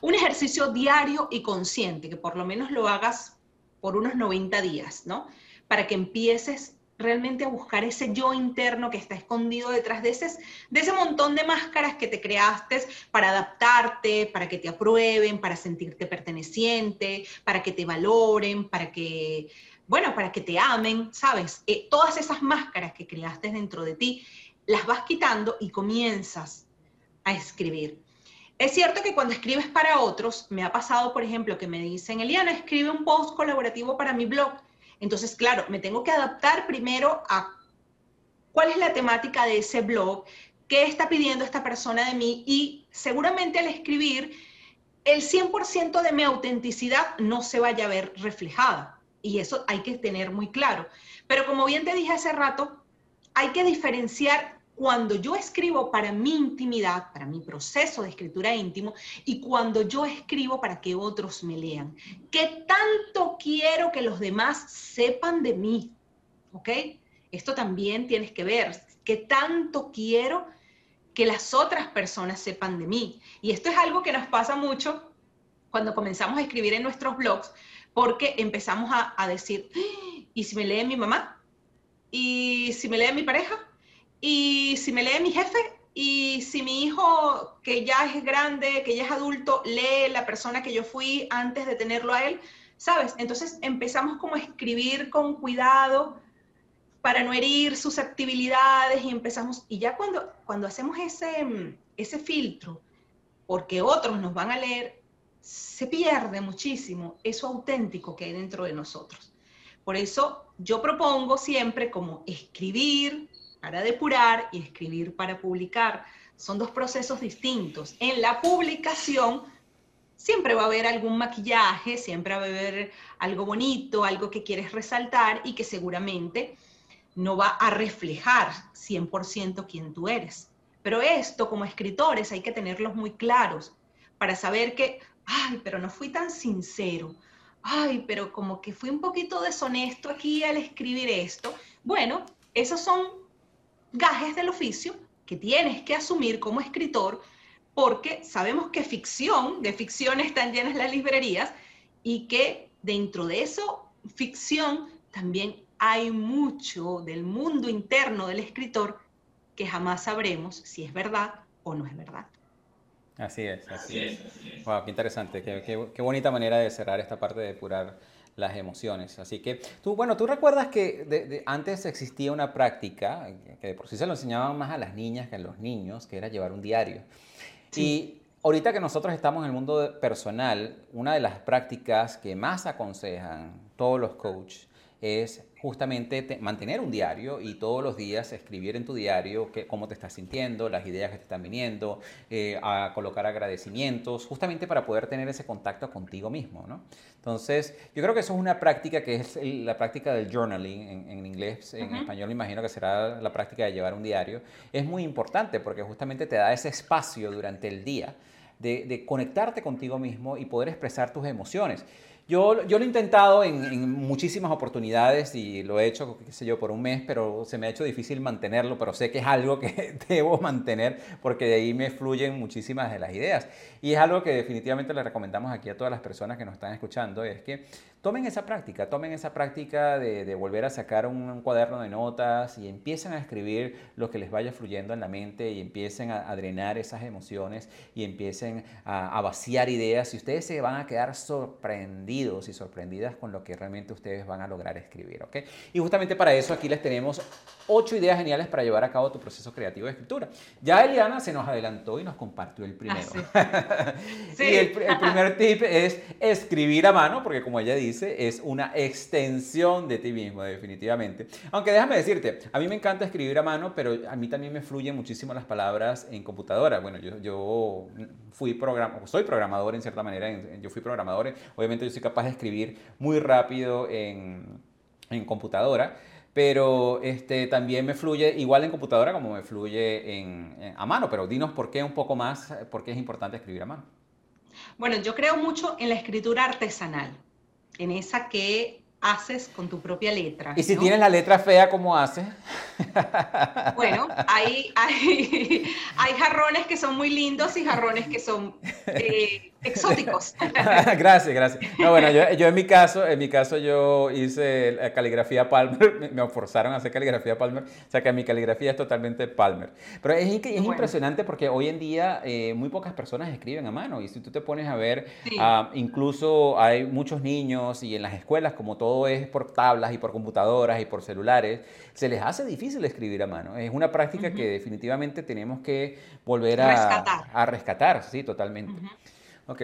un ejercicio diario y consciente, que por lo menos lo hagas por unos 90 días, ¿no? Para que empieces realmente a buscar ese yo interno que está escondido detrás de ese, de ese montón de máscaras que te creaste para adaptarte, para que te aprueben, para sentirte perteneciente, para que te valoren, para que, bueno, para que te amen, ¿sabes? Eh, todas esas máscaras que creaste dentro de ti las vas quitando y comienzas a escribir. Es cierto que cuando escribes para otros, me ha pasado, por ejemplo, que me dicen, Eliana, escribe un post colaborativo para mi blog. Entonces, claro, me tengo que adaptar primero a cuál es la temática de ese blog, qué está pidiendo esta persona de mí y seguramente al escribir el 100% de mi autenticidad no se vaya a ver reflejada. Y eso hay que tener muy claro. Pero como bien te dije hace rato, hay que diferenciar cuando yo escribo para mi intimidad, para mi proceso de escritura íntimo, y cuando yo escribo para que otros me lean. ¿Qué tanto quiero que los demás sepan de mí? ¿Ok? Esto también tienes que ver. ¿Qué tanto quiero que las otras personas sepan de mí? Y esto es algo que nos pasa mucho cuando comenzamos a escribir en nuestros blogs, porque empezamos a, a decir, ¡Ah! ¿y si me lee mi mamá? ¿Y si me lee mi pareja? Y si me lee mi jefe y si mi hijo, que ya es grande, que ya es adulto, lee la persona que yo fui antes de tenerlo a él, ¿sabes? Entonces empezamos como a escribir con cuidado para no herir susceptibilidades y empezamos, y ya cuando, cuando hacemos ese, ese filtro, porque otros nos van a leer, se pierde muchísimo eso auténtico que hay dentro de nosotros. Por eso yo propongo siempre como escribir, para depurar y escribir para publicar. Son dos procesos distintos. En la publicación siempre va a haber algún maquillaje, siempre va a haber algo bonito, algo que quieres resaltar y que seguramente no va a reflejar 100% quién tú eres. Pero esto como escritores hay que tenerlos muy claros para saber que, ay, pero no fui tan sincero, ay, pero como que fui un poquito deshonesto aquí al escribir esto. Bueno, esos son gajes del oficio que tienes que asumir como escritor porque sabemos que ficción, de ficción están llenas las librerías y que dentro de eso, ficción, también hay mucho del mundo interno del escritor que jamás sabremos si es verdad o no es verdad. Así es, así, es. Wow, qué interesante, qué, qué, bonita manera de cerrar esta parte de depurar las emociones. Así que tú, bueno, tú recuerdas que antes existía una práctica, que de por sí se lo enseñaban más a las niñas que a los niños, que era llevar un diario. Y ahorita que nosotros estamos en el mundo personal, una de las prácticas que más aconsejan todos los coaches es justamente mantener un diario y todos los días escribir en tu diario que, cómo te estás sintiendo, las ideas que te están viniendo, eh, a colocar agradecimientos, justamente para poder tener ese contacto contigo mismo. ¿no? Entonces, yo creo que eso es una práctica que es la práctica del journaling en, inglés, en español me imagino que será la práctica de llevar un diario. Es muy importante porque justamente te da ese espacio durante el día de, de conectarte contigo mismo y poder expresar tus emociones. Yo, yo lo he intentado en, muchísimas oportunidades y lo he hecho, qué sé yo, por un mes, pero se me ha hecho difícil mantenerlo, pero sé que es algo que *laughs* debo mantener porque de ahí me fluyen muchísimas de las ideas. Y es algo que definitivamente le recomendamos aquí a todas las personas que nos están escuchando, es que tomen esa práctica, tomen esa práctica de, volver a sacar un, cuaderno de notas y empiecen a escribir lo que les vaya fluyendo en la mente y empiecen a, drenar esas emociones y empiecen a, vaciar ideas y ustedes se van a quedar sorprendidos y sorprendidas con lo que realmente ustedes van a lograr escribir, ¿ok? Y justamente para eso aquí les tenemos ocho ideas geniales para llevar a cabo tu proceso creativo de escritura. Ya Eliana se nos adelantó y nos compartió el primero. Ah, sí. *laughs* y el, el primer tip es escribir a mano, porque como ella dice, es una extensión de ti mismo, definitivamente. Aunque déjame decirte, a mí me encanta escribir a mano, pero a mí también me fluyen muchísimo las palabras en computadora. Bueno, yo, yo fui program soy programador en cierta manera, yo fui programador, obviamente yo soy capaz de escribir muy rápido en, en computadora pero este, también me fluye igual en computadora como me fluye en, a mano. Pero dinos por qué un poco más, por qué es importante escribir a mano. Bueno, yo creo mucho en la escritura artesanal en esa que haces con tu propia letra. ¿Y si tienes la letra fea, cómo haces? Bueno, *laughs* hay, hay, *laughs* hay, jarrones que son muy lindos y jarrones que son eh, exóticos. *laughs* *laughs* gracias, gracias. No, bueno, yo, yo, en mi caso, en mi caso yo hice caligrafía Palmer, *laughs* me forzaron a hacer caligrafía Palmer, o sea que mi caligrafía es totalmente Palmer. Pero es, es impresionante porque hoy en día eh, muy pocas personas escriben a mano y si tú te pones a ver, ah, incluso hay muchos niños y en las escuelas como todo es por tablas y por computadoras y por celulares, se les hace difícil escribir a mano. Es una práctica que definitivamente tenemos que volver a rescatar, a rescatar sí, totalmente. Ok.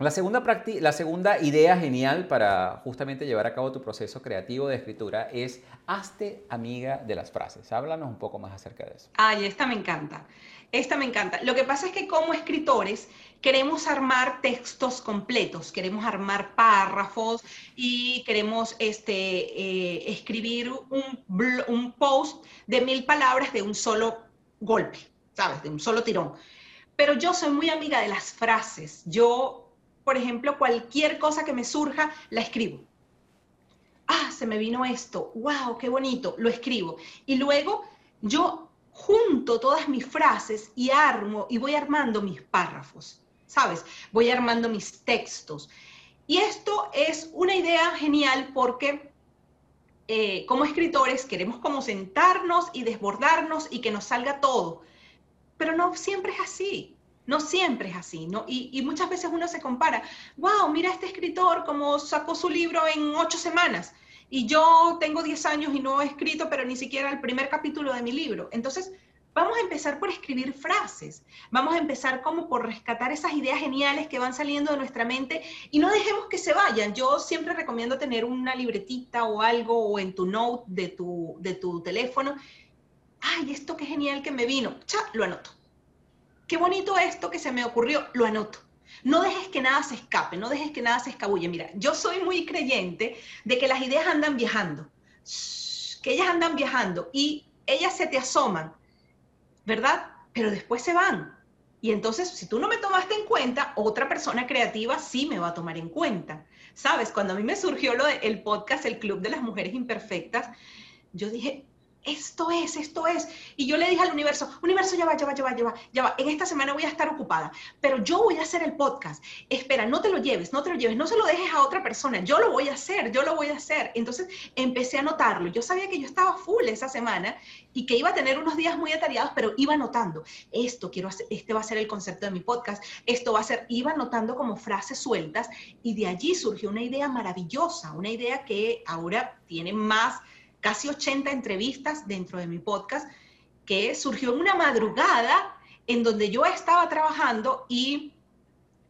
La segunda, la segunda idea genial para justamente llevar a cabo tu proceso creativo de escritura es hazte amiga de las frases. Háblanos un poco más acerca de eso. Ay, esta me encanta. Esta me encanta. Lo que pasa es que como escritores queremos armar textos completos, queremos armar párrafos y queremos este, eh, escribir un, un post de mil palabras de un solo golpe, ¿sabes? De un solo tirón. Pero yo soy muy amiga de las frases. Yo por ejemplo, cualquier cosa que me surja, la escribo. Ah, se me vino esto, wow, qué bonito, lo escribo. Y luego yo junto todas mis frases y armo y voy armando mis párrafos, ¿sabes? Voy armando mis textos. Y esto es una idea genial porque eh, como escritores queremos como sentarnos y desbordarnos y que nos salga todo, pero no siempre es así. No siempre es así, ¿no? Y, muchas veces uno se compara, wow, mira este escritor como sacó su libro en ocho semanas y yo tengo diez años y no he escrito, pero ni siquiera el primer capítulo de mi libro. Entonces, vamos a empezar por escribir frases, vamos a empezar como por rescatar esas ideas geniales que van saliendo de nuestra mente y no dejemos que se vayan. Yo siempre recomiendo tener una libretita o algo o en tu note de tu, de tu teléfono. Ay, esto qué genial que me vino. Cha, lo anoto qué bonito esto que se me ocurrió, lo anoto. No dejes que nada se escape, no dejes que nada se escabulle. Mira, yo soy muy creyente de que las ideas andan viajando, que ellas andan viajando y ellas se te asoman, ¿verdad? Pero después se van. Y entonces, si tú no me tomaste en cuenta, otra persona creativa sí me va a tomar en cuenta. ¿Sabes? Cuando a mí me surgió lo del podcast, el Club de las Mujeres Imperfectas, yo dije, esto es, esto es. Y yo le dije al universo, universo, ya va, ya va, ya va, ya va, ya va. En esta semana voy a estar ocupada, pero yo voy a hacer el podcast. Espera, no te lo lleves, no te lo lleves, no se lo dejes a otra persona. Yo lo voy a hacer, yo lo voy a hacer. Entonces empecé a notarlo. Yo sabía que yo estaba full esa semana y que iba a tener unos días muy atareados, pero iba notando, esto quiero hacer, este va a ser el concepto de mi podcast, esto va a ser, iba notando como frases sueltas y de allí surgió una idea maravillosa, una idea que ahora tiene más casi 80 entrevistas dentro de mi podcast, que surgió en una madrugada en donde yo estaba trabajando y,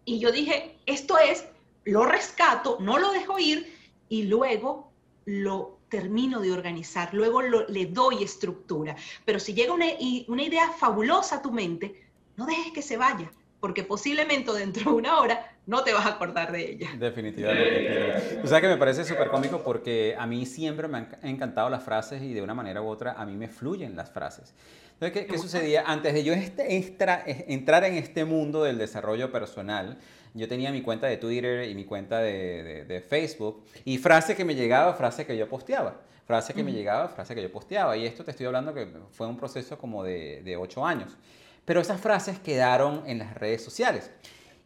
y yo dije, esto es, lo rescato, no lo dejo ir y luego lo termino de organizar, luego le doy estructura. Pero si llega una, una idea fabulosa a tu mente, no dejes que se vaya, porque posiblemente dentro de una hora no te vas a acordar de ella. Definitivamente. O sea que me parece súper cómico porque a mí siempre me han encantado las frases y de una manera u otra a mí me fluyen las frases. Entonces, ¿qué, sucedía? Antes de yo este, entrar en este mundo del desarrollo personal, yo tenía mi cuenta de Twitter y mi cuenta de, Facebook y frase que me llegaba, frase que yo posteaba. Frase que me llegaba, frase que yo posteaba. Y esto te estoy hablando que fue un proceso como de, de ocho años. Pero esas frases quedaron en las redes sociales.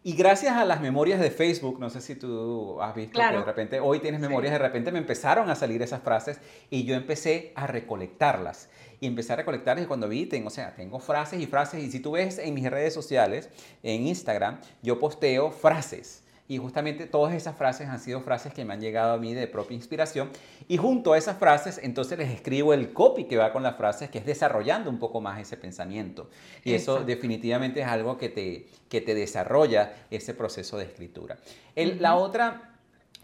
Y gracias a las memorias de Facebook, no sé si tú has visto que de repente hoy tienes memorias, de repente me empezaron a salir esas frases y yo empecé a recolectarlas. Y empecé a recolectarlas y cuando vi, tengo, o sea, tengo frases y frases. Y si tú ves en mis redes sociales, en Instagram, yo posteo frases. Y justamente todas esas frases han sido frases que me han llegado a mí de propia inspiración. Y junto a esas frases, entonces les escribo el copy que va con las frases, que es desarrollando un poco más ese pensamiento. Y eso definitivamente es algo que te, que te desarrolla ese proceso de escritura. La otra...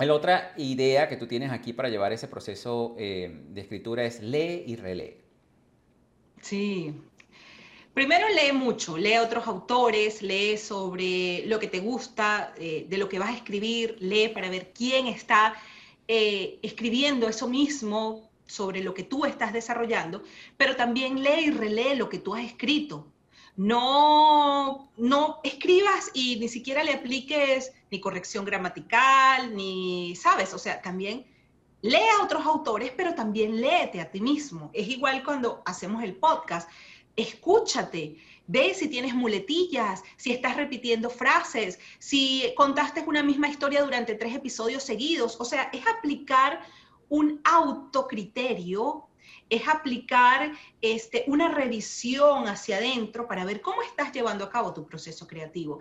La otra idea que tú tienes aquí para llevar ese proceso eh, de escritura es lee y relee. Sí, Primero lee mucho, lee a otros autores, lee sobre lo que te gusta, eh, de lo que vas a escribir, lee para ver quién está eh, escribiendo eso mismo sobre lo que tú estás desarrollando, pero también lee y relee lo que tú has escrito. No, no escribas y ni siquiera le apliques ni corrección gramatical, ni, ¿sabes? O sea, también lee a otros autores, pero también léete a ti mismo. Es igual cuando hacemos el podcast escúchate, ve si tienes muletillas, si estás repitiendo frases, si contaste una misma historia durante tres episodios seguidos. O sea, es aplicar un autocriterio es aplicar este, una revisión hacia adentro para ver cómo estás llevando a cabo tu proceso creativo.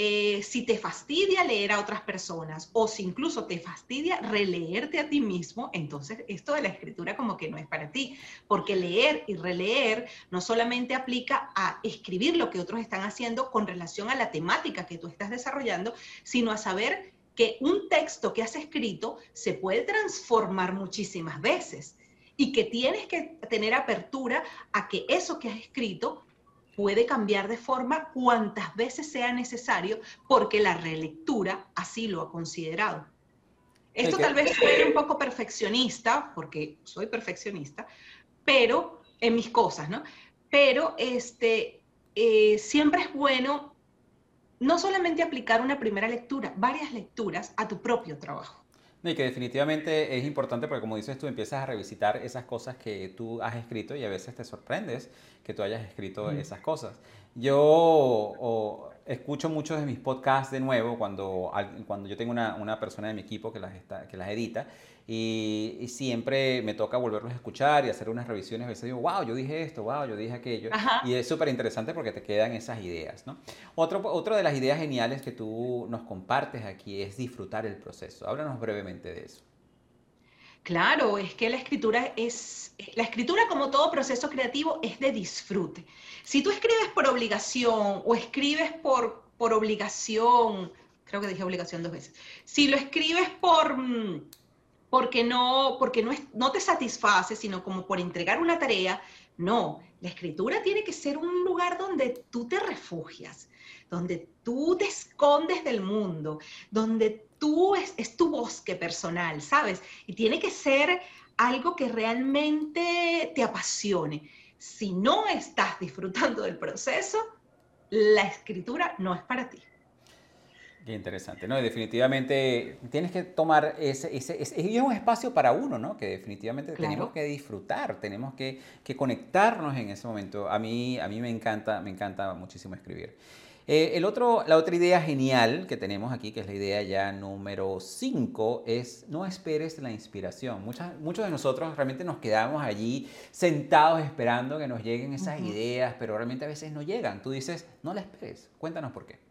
Eh, si te fastidia leer a otras personas o si incluso te fastidia releerte a ti mismo, entonces esto de la escritura como que no es para ti, porque leer y releer no solamente aplica a escribir lo que otros están haciendo con relación a la temática que tú estás desarrollando, sino a saber que un texto que has escrito se puede transformar muchísimas veces y que tienes que tener apertura a que eso que has escrito puede cambiar de forma cuantas veces sea necesario porque la relectura así lo ha considerado. Esto tal vez suene un poco perfeccionista, porque soy perfeccionista, pero en mis cosas, ¿no? Pero este, eh, siempre es bueno no solamente aplicar una primera lectura, varias lecturas a tu propio trabajo. Y que definitivamente es importante porque como dices tú, empiezas a revisitar esas cosas que tú has escrito y a veces te sorprendes que tú hayas escrito esas cosas. Yo escucho muchos de mis podcasts de nuevo cuando, cuando yo tengo una, una persona de mi equipo que las, está, que las edita y, siempre me toca volverlos a escuchar y hacer unas revisiones. A veces digo, wow, yo dije esto, wow, yo dije aquello. Y es súper interesante porque te quedan esas ideas. ¿no? Otro, otra de las ideas geniales que tú nos compartes aquí es disfrutar el proceso. Háblanos brevemente de eso. Claro, es que la escritura es, la escritura como todo proceso creativo es de disfrute. Si tú escribes por obligación o escribes por, por obligación, creo que dije obligación dos veces, si lo escribes por, mm, porque no, porque no, es, no te satisface, sino como por entregar una tarea, no, la escritura tiene que ser un lugar donde tú te refugias, donde tú te escondes del mundo, donde tú es, tu bosque personal, ¿sabes? Y tiene que ser algo que realmente te apasione. Si no estás disfrutando del proceso, la escritura no es para ti. Qué interesante, ¿no? definitivamente tienes que tomar ese, ese, ese, es un espacio para uno, ¿no? Que definitivamente tenemos que disfrutar, tenemos que, que, conectarnos en ese momento. A mí, a mí me encanta, me encanta muchísimo escribir. Eh, el otro, la otra idea genial que tenemos aquí, que es la idea ya número 5, es no esperes la inspiración. Muchas, muchos de nosotros realmente nos quedamos allí sentados esperando que nos lleguen esas ideas, pero realmente a veces no llegan. Tú dices, no la esperes. Cuéntanos por qué.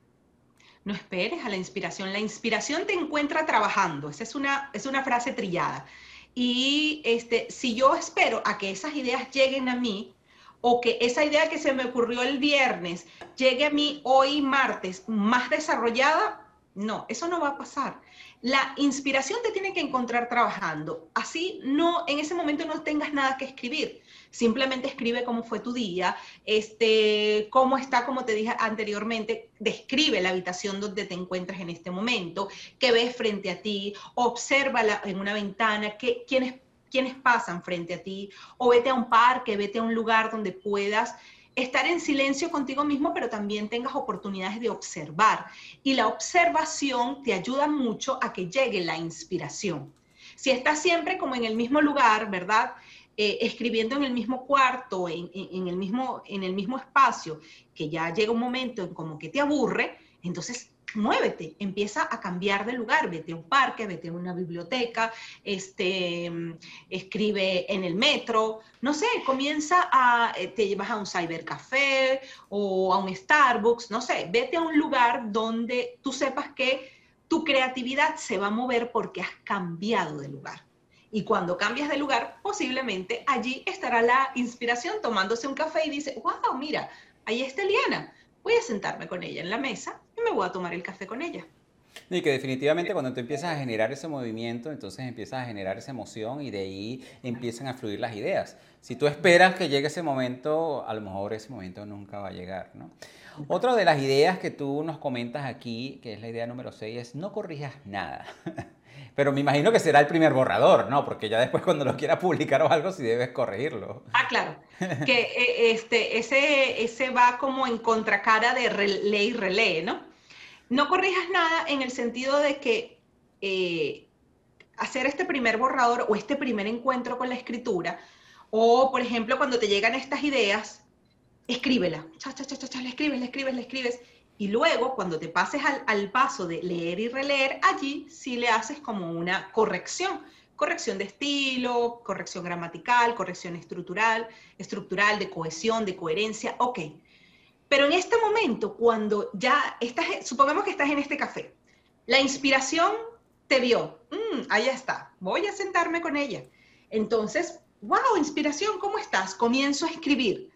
No esperes a la inspiración. La inspiración te encuentra trabajando. Esa es una, es una frase trillada. Y este, si yo espero a que esas ideas lleguen a mí, o que esa idea que se me ocurrió el viernes llegue a mí hoy martes más desarrollada, no, eso no va a pasar. La inspiración te tiene que encontrar trabajando. Así no, en ese momento no tengas nada que escribir. Simplemente escribe cómo fue tu día, este, cómo está, como te dije anteriormente, describe la habitación donde te encuentras en este momento, qué ves frente a ti, obsérvala en una ventana, qué, quiénes quienes pasan frente a ti, o vete a un parque, vete a un lugar donde puedas estar en silencio contigo mismo, pero también tengas oportunidades de observar. Y la observación te ayuda mucho a que llegue la inspiración. Si estás siempre como en el mismo lugar, ¿verdad? Eh, escribiendo en el mismo cuarto, en, el mismo, en el mismo espacio, que ya llega un momento en como que te aburre, entonces muévete, empieza a cambiar de lugar, vete a un parque, vete a una biblioteca, este, escribe en el metro, no sé, comienza a, eh, te llevas a un cybercafé o a un Starbucks, no sé, vete a un lugar donde tú sepas que tu creatividad se va a mover porque has cambiado de lugar. Y cuando cambias de lugar, posiblemente allí estará la inspiración tomándose un café y dice, wow, mira, ahí está Eliana voy a sentarme con ella en la mesa y me voy a tomar el café con ella. Y que definitivamente cuando tú empiezas a generar ese movimiento, entonces empiezas a generar esa emoción y de ahí empiezan a fluir las ideas. Si tú esperas que llegue ese momento, a lo mejor ese momento nunca va a llegar, ¿no? Otra de las ideas que tú nos comentas aquí, que es la idea número 6, es no corrijas nada. *laughs* Pero me imagino que será el primer borrador, ¿no? Porque ya después cuando lo quieras publicar o algo, sí debes corregirlo. Ah, claro. Que eh, este, ese, ese va como en contracara de ley y relee, ¿no? No corrijas nada en el sentido de que eh, hacer este primer borrador o este primer encuentro con la escritura, o por ejemplo cuando te llegan estas ideas, escríbela, cha, cha, cha, cha, le escribes, le escribes, le escribes, y luego, cuando te pases al, paso de leer y releer, allí sí le haces como una corrección, corrección de estilo, corrección gramatical, corrección estructural, estructural, de cohesión, de coherencia, ok. Pero en este momento, cuando ya estás, supongamos que estás en este café, la inspiración te vio, mm, ahí está, voy a sentarme con ella. Entonces, wow, inspiración, ¿cómo estás? Comienzo a escribir.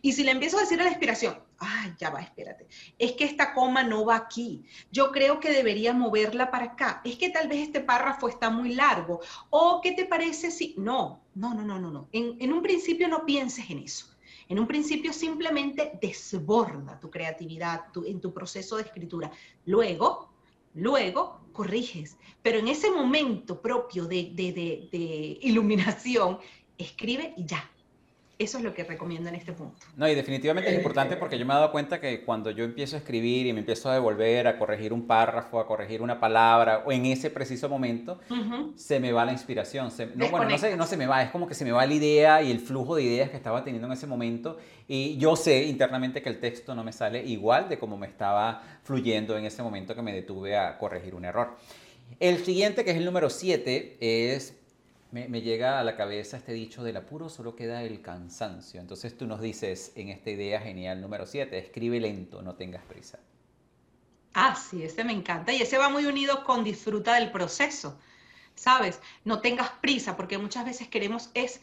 Y si le empiezo a decir a la inspiración, ay, ya va, espérate, es que esta coma no va aquí, yo creo que debería moverla para acá, es que tal vez este párrafo está muy largo, o ¿qué te parece si... No, no, no, no, no, no. En, en un principio no pienses en eso. En un principio simplemente desborda tu creatividad en tu proceso de escritura. Luego, luego corriges. Pero en ese momento propio de, de, iluminación, escribe y ya, eso es lo que recomiendo en este punto. No, y definitivamente es importante porque yo me he dado cuenta que cuando yo empiezo a escribir y me empiezo a devolver, a corregir un párrafo, a corregir una palabra, o en ese preciso momento, se me va la inspiración. no, bueno, no se, no se me va, es como que se me va la idea y el flujo de ideas que estaba teniendo en ese momento. Y yo sé internamente que el texto no me sale igual de como me estaba fluyendo en ese momento que me detuve a corregir un error. El siguiente, que es el número 7, es me, llega a la cabeza este dicho del apuro solo queda el cansancio. Entonces tú nos dices en esta idea genial número 7, escribe lento, no tengas prisa. Ah, sí, ese me encanta. Y ese va muy unido con disfruta del proceso, ¿sabes? No tengas prisa, porque muchas veces queremos es...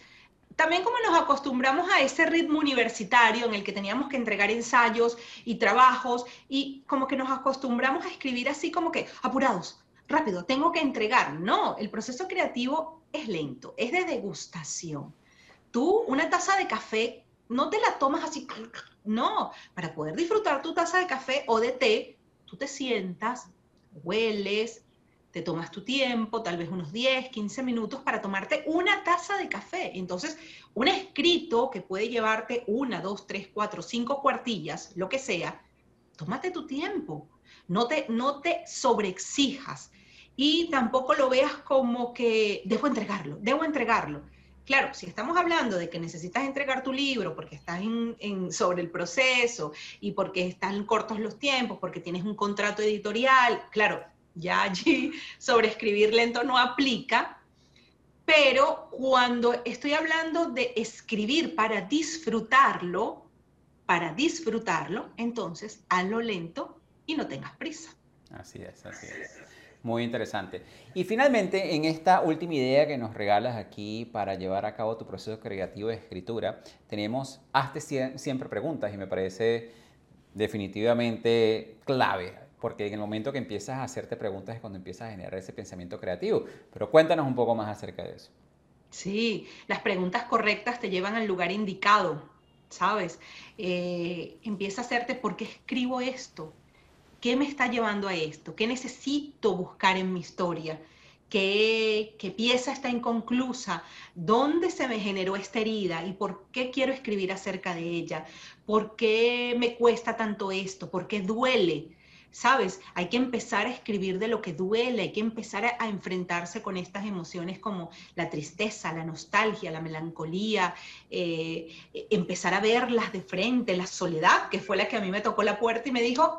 También como nos acostumbramos a ese ritmo universitario en el que teníamos que entregar ensayos y trabajos y como que nos acostumbramos a escribir así como que apurados, rápido, tengo que entregar. No, el proceso creativo es lento, es de degustación. Tú, una taza de café, no te la tomas así, no, para poder disfrutar tu taza de café o de té, tú te sientas, hueles, te tomas tu tiempo, tal vez unos 10, 15 minutos para tomarte una taza de café. Entonces, un escrito que puede llevarte una, dos, tres, cuatro, cinco cuartillas, lo que sea, tómate tu tiempo. No te, no te sobreexijas y tampoco lo veas como que debo entregarlo, debo entregarlo. Claro, si estamos hablando de que necesitas entregar tu libro porque estás en, sobre el proceso y porque están cortos los tiempos, porque tienes un contrato editorial, claro, ya allí *laughs* sobre escribir lento no aplica, pero cuando estoy hablando de escribir para disfrutarlo, para disfrutarlo, entonces hazlo lento y no tengas prisa. Así es, así es. Muy interesante. Y finalmente, en esta última idea que nos regalas aquí para llevar a cabo tu proceso creativo de escritura, tenemos hazte siempre preguntas y me parece definitivamente clave, porque en el momento que empiezas a hacerte preguntas es cuando empiezas a generar ese pensamiento creativo. Pero cuéntanos un poco más acerca de eso. Sí, las preguntas correctas te llevan al lugar indicado, ¿sabes? Eh, empieza a hacerte, ¿por qué escribo esto? ¿Qué me está llevando a esto? ¿Qué necesito buscar en mi historia? ¿Qué, ¿Qué, pieza está inconclusa? ¿Dónde se me generó esta herida? ¿Y por qué quiero escribir acerca de ella? ¿Por qué me cuesta tanto esto? ¿Por qué duele? ¿Sabes? Hay que empezar a escribir de lo que duele, hay que empezar a, enfrentarse con estas emociones como la tristeza, la nostalgia, la melancolía, eh, empezar a verlas de frente, la soledad, que fue la que a mí me tocó la puerta y me dijo,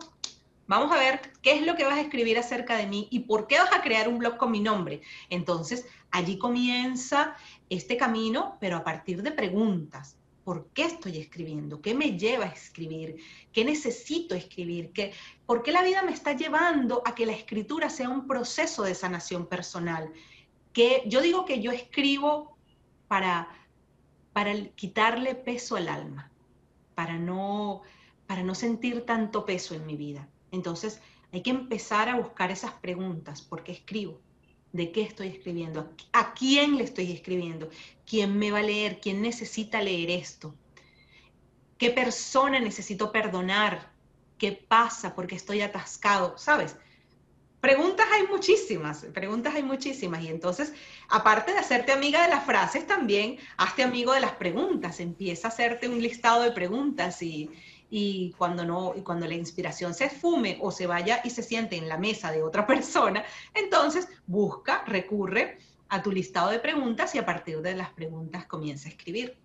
Vamos a ver qué es lo que vas a escribir acerca de mí y por qué vas a crear un blog con mi nombre. Entonces, allí comienza este camino, pero a partir de preguntas. ¿Por qué estoy escribiendo? ¿Qué me lleva a escribir? ¿Qué necesito escribir? ¿Qué, ¿Por qué la vida me está llevando a que la escritura sea un proceso de sanación personal? Que yo digo que yo escribo para, para quitarle peso al alma, para no, para no sentir tanto peso en mi vida. Entonces, hay que empezar a buscar esas preguntas. ¿Por qué escribo? ¿De qué estoy escribiendo? ¿A quién le estoy escribiendo? ¿Quién me va a leer? ¿Quién necesita leer esto? ¿Qué persona necesito perdonar? ¿Qué pasa porque estoy atascado? ¿Sabes? Preguntas hay muchísimas, preguntas hay muchísimas. Y entonces, aparte de hacerte amiga de las frases, también hazte amigo de las preguntas. Empieza a hacerte un listado de preguntas y, y cuando no y cuando la inspiración se esfume o se vaya y se siente en la mesa de otra *laughs* persona, entonces busca, recurre a tu listado de preguntas y a partir de las preguntas comienza a escribir.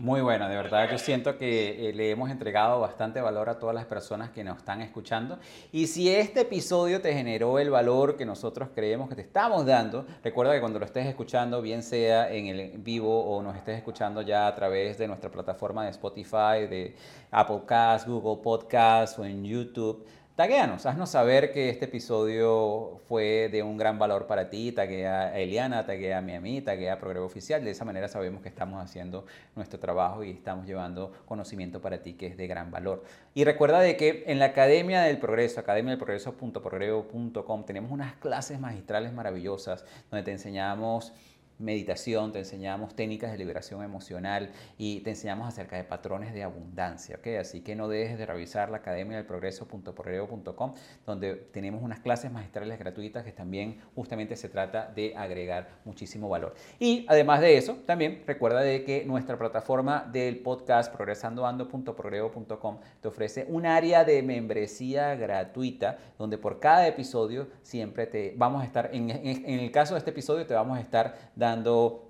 Muy buena, de verdad yo siento que eh, le hemos entregado bastante valor a todas las personas que nos están escuchando. Y si este episodio te generó el valor que nosotros creemos que te estamos dando, recuerda que cuando lo estés escuchando, bien sea en el vivo o nos estés escuchando ya a través de nuestra plataforma de Spotify, de Apple Cast, Google Podcast o en YouTube, Taguéanos, haznos saber que este episodio fue de un gran valor para ti, taguea a Eliana, taguea a mi amiga, taguea a Progreso Oficial. De esa manera sabemos que estamos haciendo nuestro trabajo y estamos llevando conocimiento para ti que es de gran valor. Y recuerda de que en la Academia del Progreso, academia del progreso.progreso.com, tenemos unas clases magistrales maravillosas donde te enseñamos meditación, te enseñamos técnicas de liberación emocional y te enseñamos acerca de patrones de abundancia. ¿okay? Así que no dejes de revisar la academia del progreso.porreo.com donde tenemos unas clases magistrales gratuitas que también justamente se trata de agregar muchísimo valor. Y además de eso, también recuerda de que nuestra plataforma del podcast progresandoando.progreo.com te ofrece un área de membresía gratuita donde por cada episodio siempre te vamos a estar, en, en el caso de este episodio te vamos a estar dando dando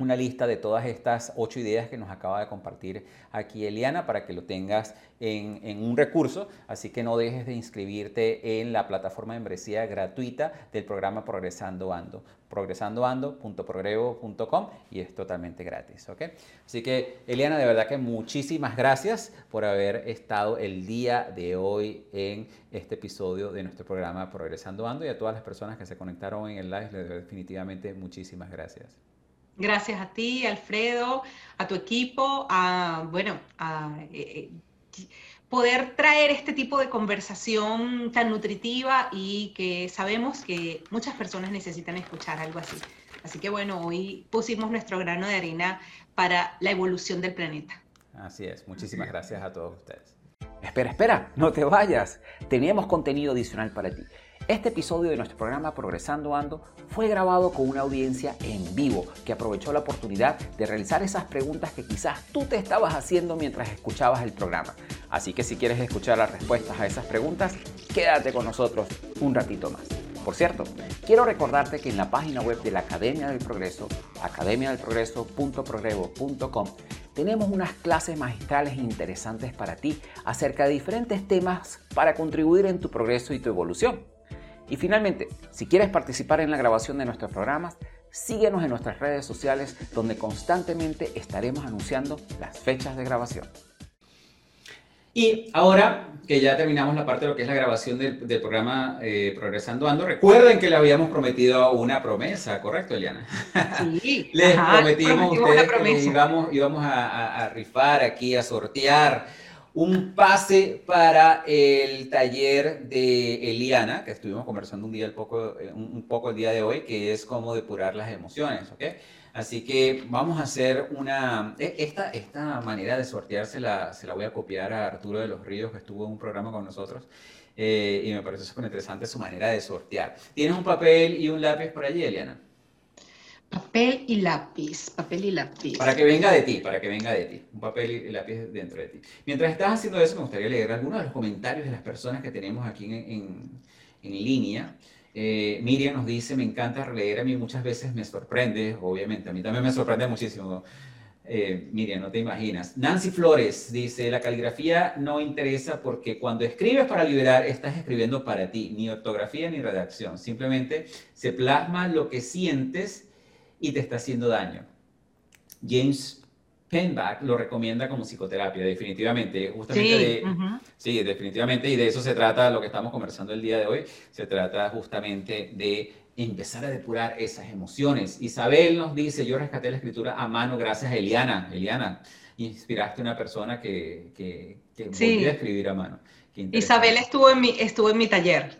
una lista de todas estas ocho ideas que nos acaba de compartir aquí Eliana para que lo tengas en, un recurso. Así que no dejes de inscribirte en la plataforma de membresía gratuita del programa Progresando Ando. progresandoando.progrevo.com y es totalmente gratis. ¿ok? Así que Eliana, de verdad que muchísimas gracias por haber estado el día de hoy en este episodio de nuestro programa Progresando Ando y a todas las personas que se conectaron en el live, definitivamente muchísimas gracias. Gracias a ti, Alfredo, a tu equipo, a, bueno, a eh, eh, poder traer este tipo de conversación tan nutritiva y que sabemos que muchas personas necesitan escuchar algo así. Así que bueno, hoy pusimos nuestro grano de arena para la evolución del planeta. Así es, muchísimas gracias a todos ustedes. Espera, espera, no te vayas. Teníamos contenido adicional para ti. Este episodio de nuestro programa Progresando Ando fue grabado con una audiencia en vivo que aprovechó la oportunidad de realizar esas preguntas que quizás tú te estabas haciendo mientras escuchabas el programa. Así que si quieres escuchar las respuestas a esas preguntas, quédate con nosotros un ratito más. Por cierto, quiero recordarte que en la página web de la Academia del Progreso, academiadelprogreso.progreso.com, tenemos unas clases magistrales interesantes para ti acerca de diferentes temas para contribuir en tu progreso y tu evolución. Y finalmente, si quieres participar en la grabación de nuestros programas, síguenos en nuestras redes sociales donde constantemente estaremos anunciando las fechas de grabación. Y ahora que ya terminamos la parte de lo que es la grabación del, programa eh, Progresando Ando, recuerden que le habíamos prometido una promesa, ¿correcto, Eliana? Sí. *laughs* Les prometimos, a ustedes que íbamos, íbamos a, a rifar aquí, a sortear un pase para el taller de Eliana, que estuvimos conversando un, día el poco, eh, un poco el día de hoy, que es cómo depurar las emociones, ¿ok? Así que vamos a hacer una... E, esta, esta manera de sortearse la, se la voy a copiar a Arturo de los Ríos, que estuvo en un programa con nosotros, eh, y me parece súper interesante su manera de sortear. ¿Tienes un papel y un lápiz por allí, Eliana? Papel y lápiz, papel y lápiz. Para que venga de ti, para que venga de ti. Un papel y lápiz dentro de ti. Mientras estás haciendo eso, me gustaría leer algunos de los comentarios de las personas que tenemos aquí en, en, línea. Eh, Miriam nos dice, me encanta leer, a mí muchas veces me sorprende, obviamente, a mí también me sorprende muchísimo. Eh, Miriam, no te imaginas. Nancy Flores dice, la caligrafía no interesa porque cuando escribes para liberar, estás escribiendo para ti, ni ortografía ni redacción. Simplemente se plasma lo que sientes y te está haciendo daño. James Penback lo recomienda como psicoterapia, definitivamente. Justamente sí, de, sí, definitivamente, y de eso se trata lo que estamos conversando el día de hoy. Se trata justamente de empezar a depurar esas emociones. Isabel nos dice, yo rescaté la escritura a mano gracias a Eliana. Eliana, inspiraste a una persona que, que, que volvió a escribir a mano. Isabel estuvo en, mi, estuvo en mi taller.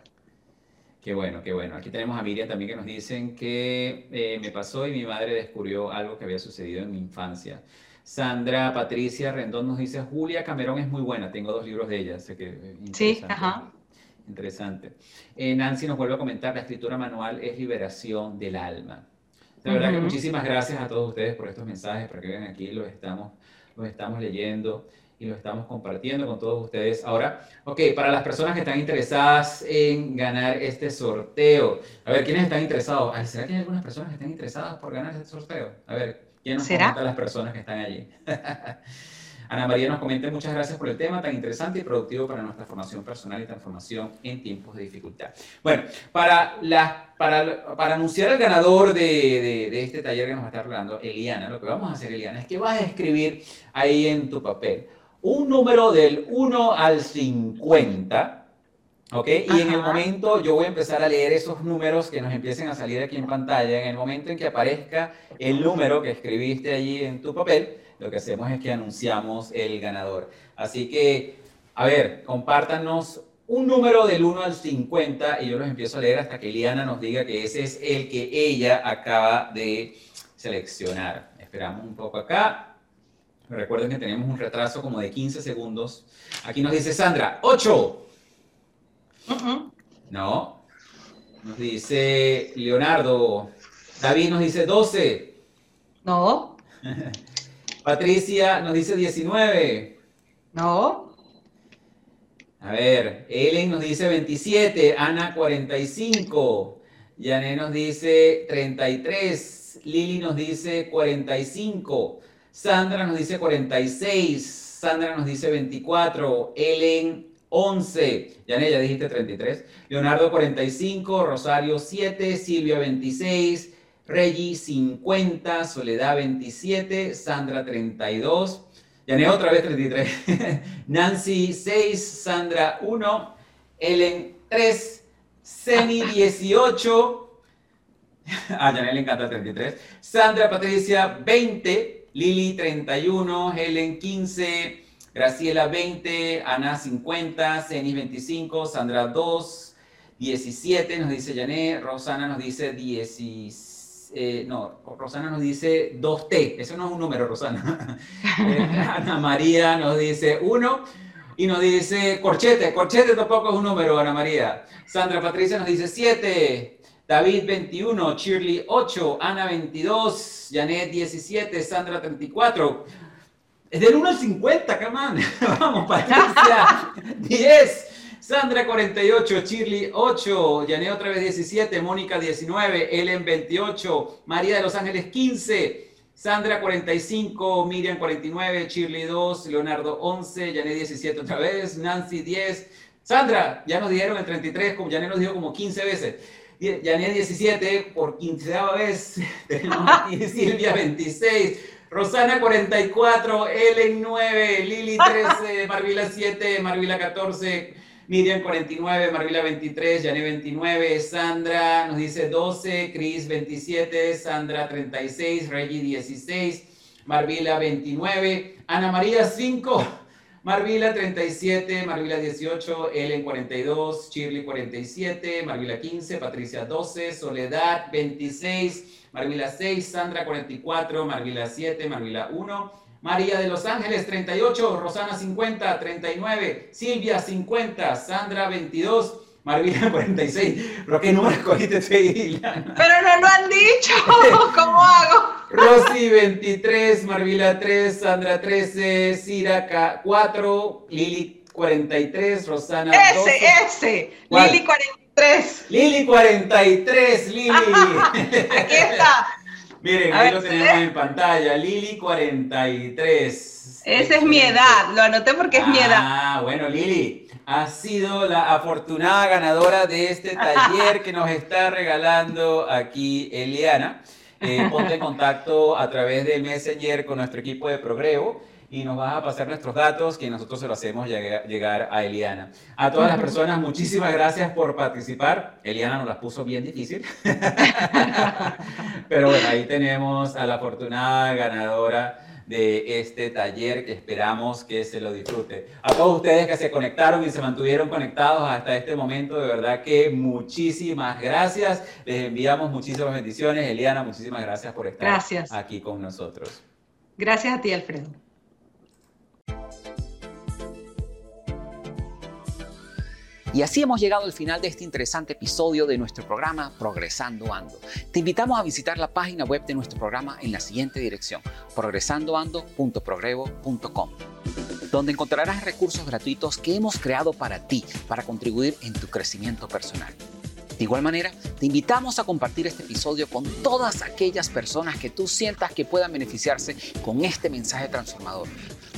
Qué bueno, qué bueno. Aquí tenemos a Miriam también que nos dicen que eh, me pasó y mi madre descubrió algo que había sucedido en mi infancia. Sandra Patricia Rendón nos dice, Julia Camerón es muy buena, tengo dos libros de ella, sé que Sí, ajá. Interesante. Eh, Nancy nos vuelve a comentar, la escritura manual es liberación del alma. De verdad que muchísimas gracias a todos ustedes por estos mensajes, para que vean aquí, los estamos, los estamos leyendo y lo estamos compartiendo con todos ustedes. Ahora, ok, para las personas que están interesadas en ganar este sorteo, a ver, ¿quiénes están interesados? ¿Será que hay algunas personas que están interesadas por ganar este sorteo? A ver, ¿Quién nos ¿Será? las personas que están allí? *laughs* Ana María nos comenta muchas gracias por el tema tan interesante y productivo para nuestra formación personal y transformación en tiempos de dificultad. Bueno, para, la, para, para anunciar al ganador de, de, de, este taller que nos va a estar hablando, Eliana, lo que vamos a hacer, Eliana, es que vas a escribir ahí en tu papel un número del 1 al 50. ¿Ok? Y en el momento yo voy a empezar a leer esos números que nos empiecen a salir aquí en pantalla. En el momento en que aparezca el número que escribiste allí en tu papel, lo que hacemos es que anunciamos el ganador. Así que, a ver, compártanos un número del 1 al 50 y yo los empiezo a leer hasta que Liana nos diga que ese es el que ella acaba de seleccionar. Esperamos un poco acá. Recuerden que tenemos un retraso como de 15 segundos. Aquí nos dice Sandra, 8. No. Nos dice Leonardo. David nos dice 12. No. *laughs* Patricia nos dice 19. No. A ver, Ellen nos dice 27, Ana 45, Yané nos dice 33, Lili nos dice 45, Sandra nos dice 46, Sandra nos dice 24, Ellen 11, Yané ya dijiste 33, Leonardo 45, Rosario 7, Silvia 26, Reggie 50, Soledad 27, Sandra 32, Yané otra vez 33, *laughs* Nancy 6, Sandra 1, Ellen 3, Semi 18, *laughs* a Yané le encanta 33, Sandra Patricia 20, Lili 31, Helen 15, Graciela 20, Ana 50, Seni 25, Sandra 2, 17 nos dice Yané, Rosana nos dice 16. Eh, no, Rosana nos dice 2T, eso no es un número, Rosana. *laughs* Eh, Ana María nos dice 1 y nos dice corchete, corchete tampoco es un número, Ana María. Sandra Patricia nos dice 7, David 21, Shirley 8, Ana 22, Janet 17, Sandra 34. Es del 1 al 50, come *laughs* Vamos, Patricia *laughs* 10. Sandra 48, Shirley 8, Yané otra vez 17, Mónica 19, Ellen 28, María de los Ángeles 15, Sandra 45, Miriam 49, Shirley 2, Leonardo 11, Yané 17 otra vez, Nancy 10, Sandra, ya nos dijeron el 33, como Yané nos dijo como 15 veces. Yané 17 por 15 vez, tenemos aquí Silvia 26, Rosana 44, Ellen 9, Lili 13, *laughs* Marvila 7, Marvila 14, Miriam 49, Marvila 23, Jané 29, Sandra nos dice 12, Cris 27, Sandra 36, Reggie 16, Marvila 29, Ana María 5, Marvila 37, Marvila 18, Ellen 42, Shirley 47, Marvila 15, Patricia 12, Soledad 26, Marvila 6, Sandra 44, Marvila 7, Marvila 1, María de los Ángeles 38, Rosana 50, 39, Silvia 50, Sandra 22, Marvila *laughs* 46. ¿Pero qué número escogiste Pero no lo han dicho. *laughs* ¿Cómo hago? Rosy 23, Marvila 3, Sandra 13, Cira 4, Lili 43, Rosana 12. Ese, ese. Lili 43. Lili 43, Lili. *laughs* Aquí está. Miren, ahí lo tenemos en pantalla. Lili 43. Esa es mi edad, lo anoté porque es mi edad. Ah, bueno, Lili, has sido la afortunada ganadora de este taller que nos está regalando aquí Eliana. Eh, ponte en contacto a través de Messenger con nuestro equipo de Progrevo y nos vas a pasar nuestros datos que nosotros se lo hacemos llegar a Eliana. A todas las personas, muchísimas gracias por participar. Eliana nos las puso bien difícil. *laughs* Pero bueno, ahí tenemos a la afortunada ganadora de este taller que esperamos que se lo disfrute. A todos ustedes que se conectaron y se mantuvieron conectados hasta este momento, de verdad que muchísimas gracias. Les enviamos muchísimas bendiciones. Eliana, muchísimas gracias por estar aquí con nosotros. Gracias a ti, Alfredo. Y así hemos llegado al final de este interesante episodio de nuestro programa Progresando Ando. Te invitamos a visitar la página web de nuestro programa en la siguiente dirección, progresandoando.progrevo.com, donde encontrarás recursos gratuitos que hemos creado para ti, para contribuir en tu crecimiento personal. De igual manera, te invitamos a compartir este episodio con todas aquellas personas que tú sientas que puedan beneficiarse con este mensaje transformador,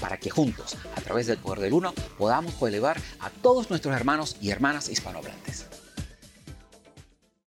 para que juntos, a través del poder del uno, podamos elevar a todos nuestros hermanos y hermanas hispanohablantes.